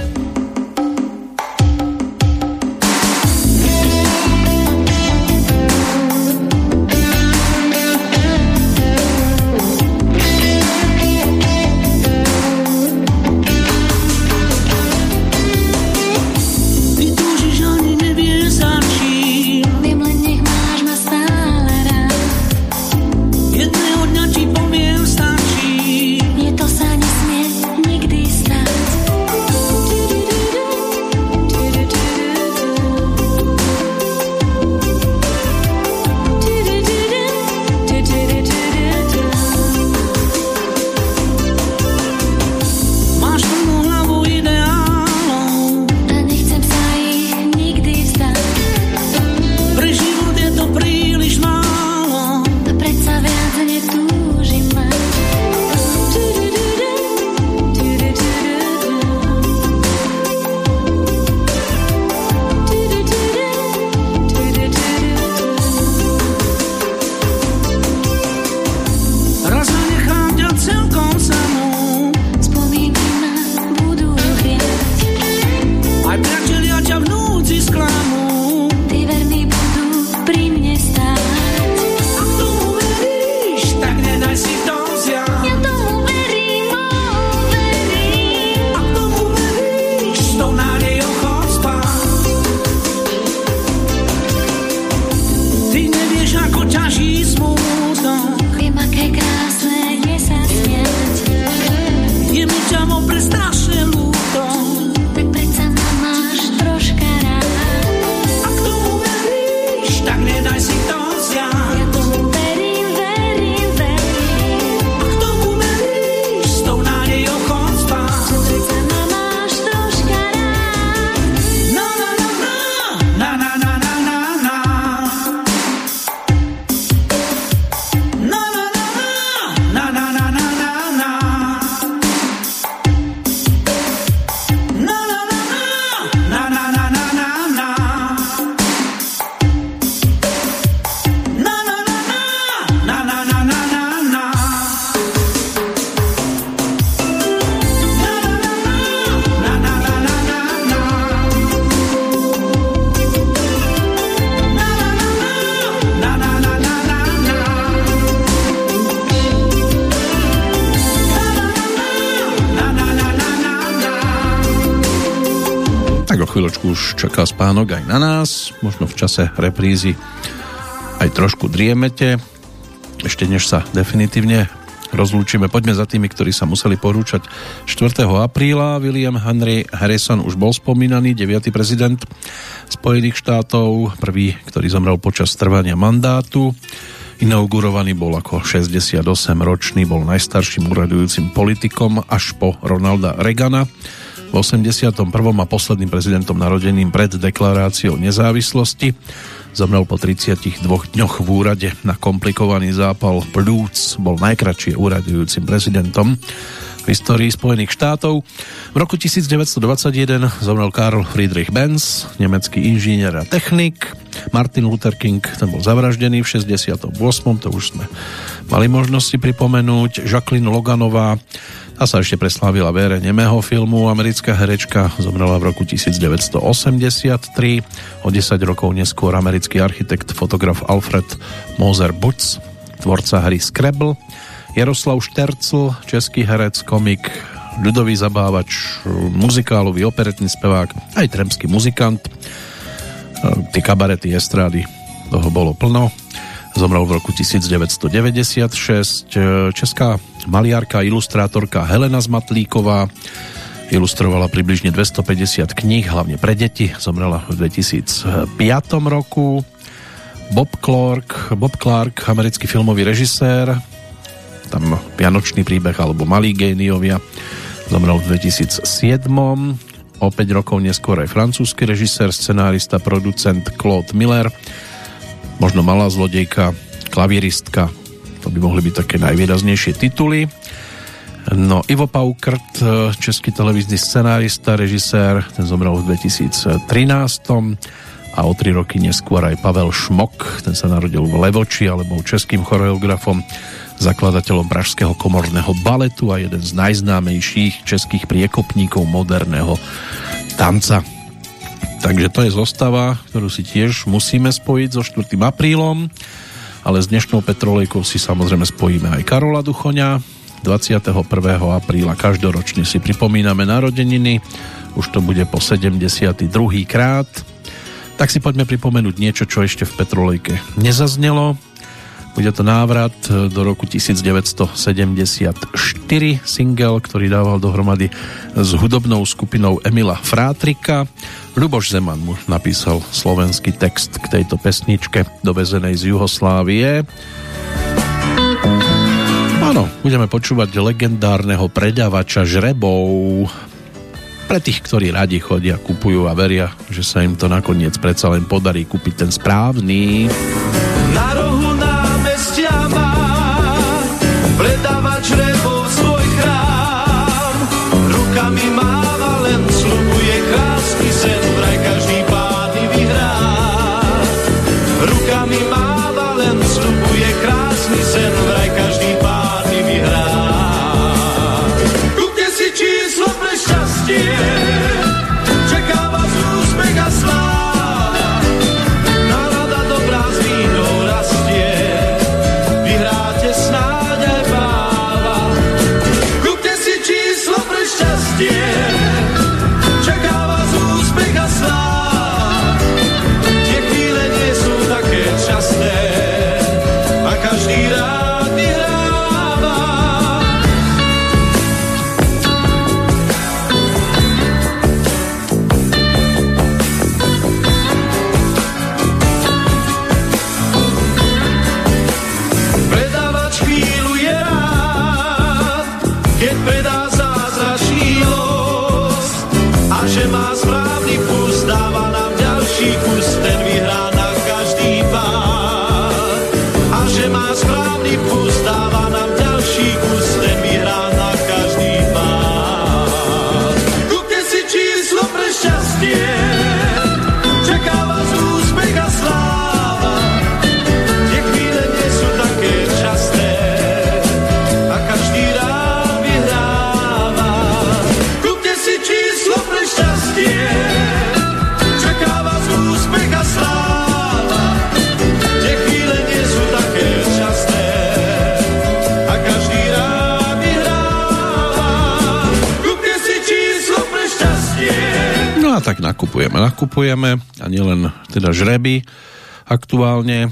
Chvíľočku už čaká spánok aj na nás, možno v čase reprízy aj trošku driemete. Ešte než sa definitívne rozlúčime, poďme za tými, ktorí sa museli porúčať 4. apríla. William Henry Harrison už bol spomínaný, 9. prezident Spojených štátov, prvý, ktorý zomrel počas trvania mandátu. Inaugurovaný bol ako 68-ročný, bol najstarším uradujúcim politikom až po Ronalda Reagana. V 81. a posledným prezidentom narodeným pred deklaráciou nezávislosti. Zomrel po 32 dňoch v úrade na komplikovaný zápal plúc. Bol najkračšie úradujúcim prezidentom v histórii Spojených štátov. V roku 1921 zomrel Karl Friedrich Benz, nemecký inžinier a technik. Martin Luther King, ten bol zavraždený v 68. To už sme mali možnosti pripomenúť. Jacqueline Loganová, tá sa ešte preslávila v ére nemého filmu. Americká herečka zomrela v roku 1983. O 10 rokov neskôr americký architekt, fotograf Alfred Moser Butz, tvorca hry Scrabble. Jaroslav Štercl, český herec, komik, ľudový zabávač, muzikálový, operetný spevák, aj tremský muzikant. Tie kabarety, estrády, toho bolo plno. Zomrel v roku 1996. Česká maliarka, ilustrátorka Helena Zmatlíková ilustrovala približne 250 kníh, hlavne pre deti. Zomrela v 2005 roku. Bob Clark, Bob Clark, americký filmový režisér, tam Vianočný príbeh alebo Malí géniovia, zomrel v 2007. O 5 rokov neskôr aj francúzsky režisér, scenárista, producent Claude Miller, možno Malá zlodejka, klavíristka, to by mohli byť také najvýraznejšie tituly. No, Ivo Paukrt, český televízny scenárista, režisér, ten zomrel v 2013 a o tri roky neskôr aj Pavel Šmok, ten sa narodil v Levoči, alebo českým choreografom, zakladateľom Pražského komorného baletu a jeden z najznámejších českých priekopníkov moderného tanca. Takže to je zostava, ktorú si tiež musíme spojiť so 4. aprílom, ale s dnešnou Petrolejkou si samozrejme spojíme aj Karola Duchoňa. 21. apríla každoročne si pripomíname narodeniny, už to bude po 72. krát. Tak si poďme pripomenúť niečo, čo ešte v Petrolejke nezaznelo. Bude to návrat do roku 1974, single, ktorý dával dohromady s hudobnou skupinou Emila Frátrika. Ľuboš Zeman mu napísal slovenský text k tejto pesničke dovezenej z Juhoslávie. Áno, budeme počúvať legendárneho predavača žrebov. Pre tých, ktorí radi chodia, kupujú a veria, že sa im to nakoniec predsa len podarí kúpiť ten správny. Bledavá nakupujeme a nielen teda žreby aktuálne.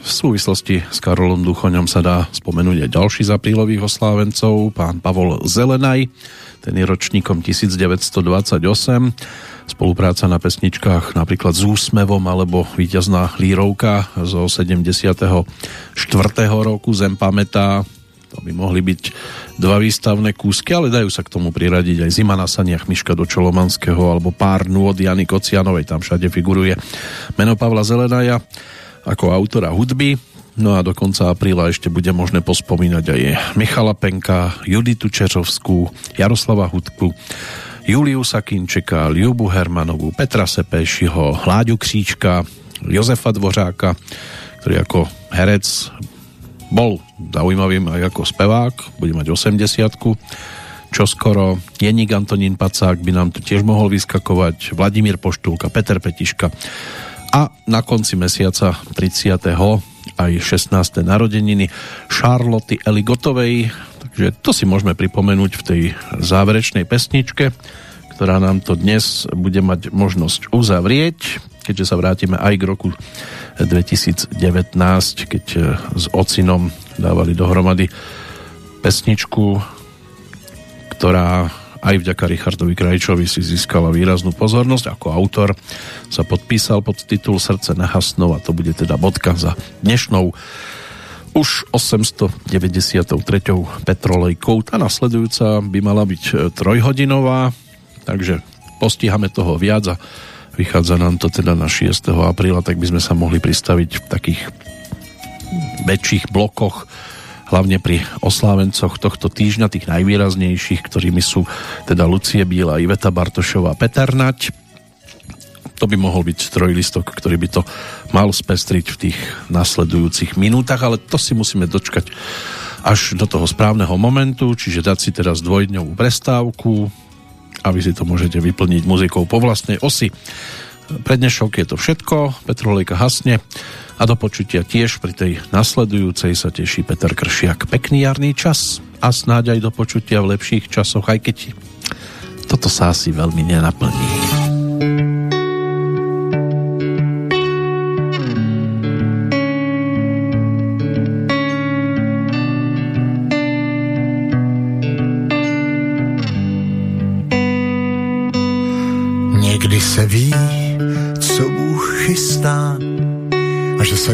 V súvislosti s Karolom Duchoňom sa dá spomenúť aj ďalší z aprílových oslávencov, pán Pavol Zelenaj, ten je ročníkom 1928. Spolupráca na pesničkách napríklad s úsmevom alebo víťazná lírovka zo 74. roku Zem pamätá to by mohli byť dva výstavné kúsky, ale dajú sa k tomu priradiť aj Zima na saniach Miška do Čolomanského alebo pár nôd Jany Kocianovej, tam všade figuruje meno Pavla Zelenaja ako autora hudby. No a do konca apríla ešte bude možné pospomínať aj Michala Penka, Juditu Čeřovskú, Jaroslava Hudku, Juliu Sakinčeka, Liubu Hermanovú, Petra Sepešiho, Hláďu Kříčka, Jozefa Dvořáka, ktorý ako herec bol zaujímavým aj ako spevák, bude mať 80 čo skoro Jeník Antonín Pacák by nám tu tiež mohol vyskakovať, Vladimír Poštulka, Peter Petiška a na konci mesiaca 30. aj 16. narodeniny Charloty Eli Gotovej, takže to si môžeme pripomenúť v tej záverečnej pesničke, ktorá nám to dnes bude mať možnosť uzavrieť, keďže sa vrátime aj k roku 2019, keď e, s Ocinom dávali dohromady pesničku, ktorá aj vďaka Richardovi Krajčovi si získala výraznú pozornosť. Ako autor sa podpísal pod titul Srdce nehasnou a to bude teda bodka za dnešnou už 893. petrolejkou. Tá nasledujúca by mala byť e, trojhodinová, takže postihame toho viac a vychádza nám to teda na 6. apríla, tak by sme sa mohli pristaviť v takých väčších blokoch, hlavne pri oslávencoch tohto týždňa, tých najvýraznejších, ktorými sú teda Lucie Bíla, Iveta Bartošová, Peter Nať. To by mohol byť trojlistok, ktorý by to mal spestriť v tých nasledujúcich minútach, ale to si musíme dočkať až do toho správneho momentu, čiže dať si teraz dvojdňovú prestávku, a vy si to môžete vyplniť muzikou po vlastnej osi. Pre dnešok je to všetko, Petrolejka hasne a do počutia tiež pri tej nasledujúcej sa teší Peter Kršiak. Pekný jarný čas a snáď aj do počutia v lepších časoch, aj keď toto sa asi veľmi nenaplní.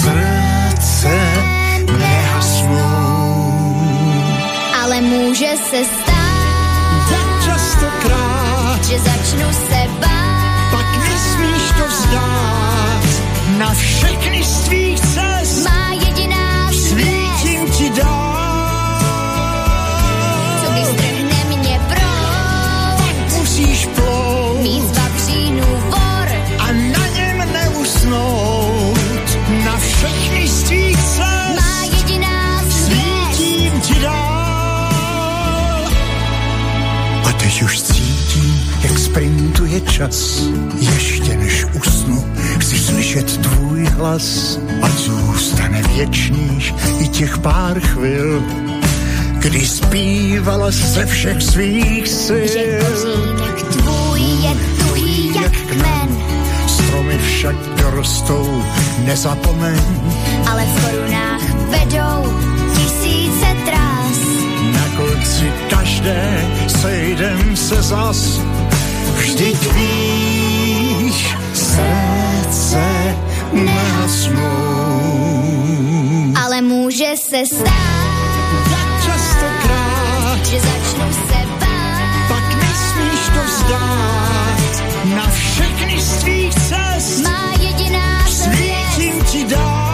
srdce nehasnou. ale může se stát, Tak častokrát, že začnu se bát. pak nesmíš to vzdát. Na všechny z tvých cest Má jediná svítím svět, ti dál. je čas. Ještě než usnu, chci slyšet tvůj hlas, a zůstane věčných i těch pár chvil, kdy zpívala ze všech svých sil. Že tvůj je tuhý jak kmen, stromy však dorostou, nezapomeň. Ale v korunách vedou tisíce trás. Na konci každé sejdem se zas, Vždyť víš, srdce nehasnú. Ale môže se stát, tak častokrát, že začnu se bát, pak nesmíš to vzdát. Na všechny svých cest má jediná svět. Ti dát.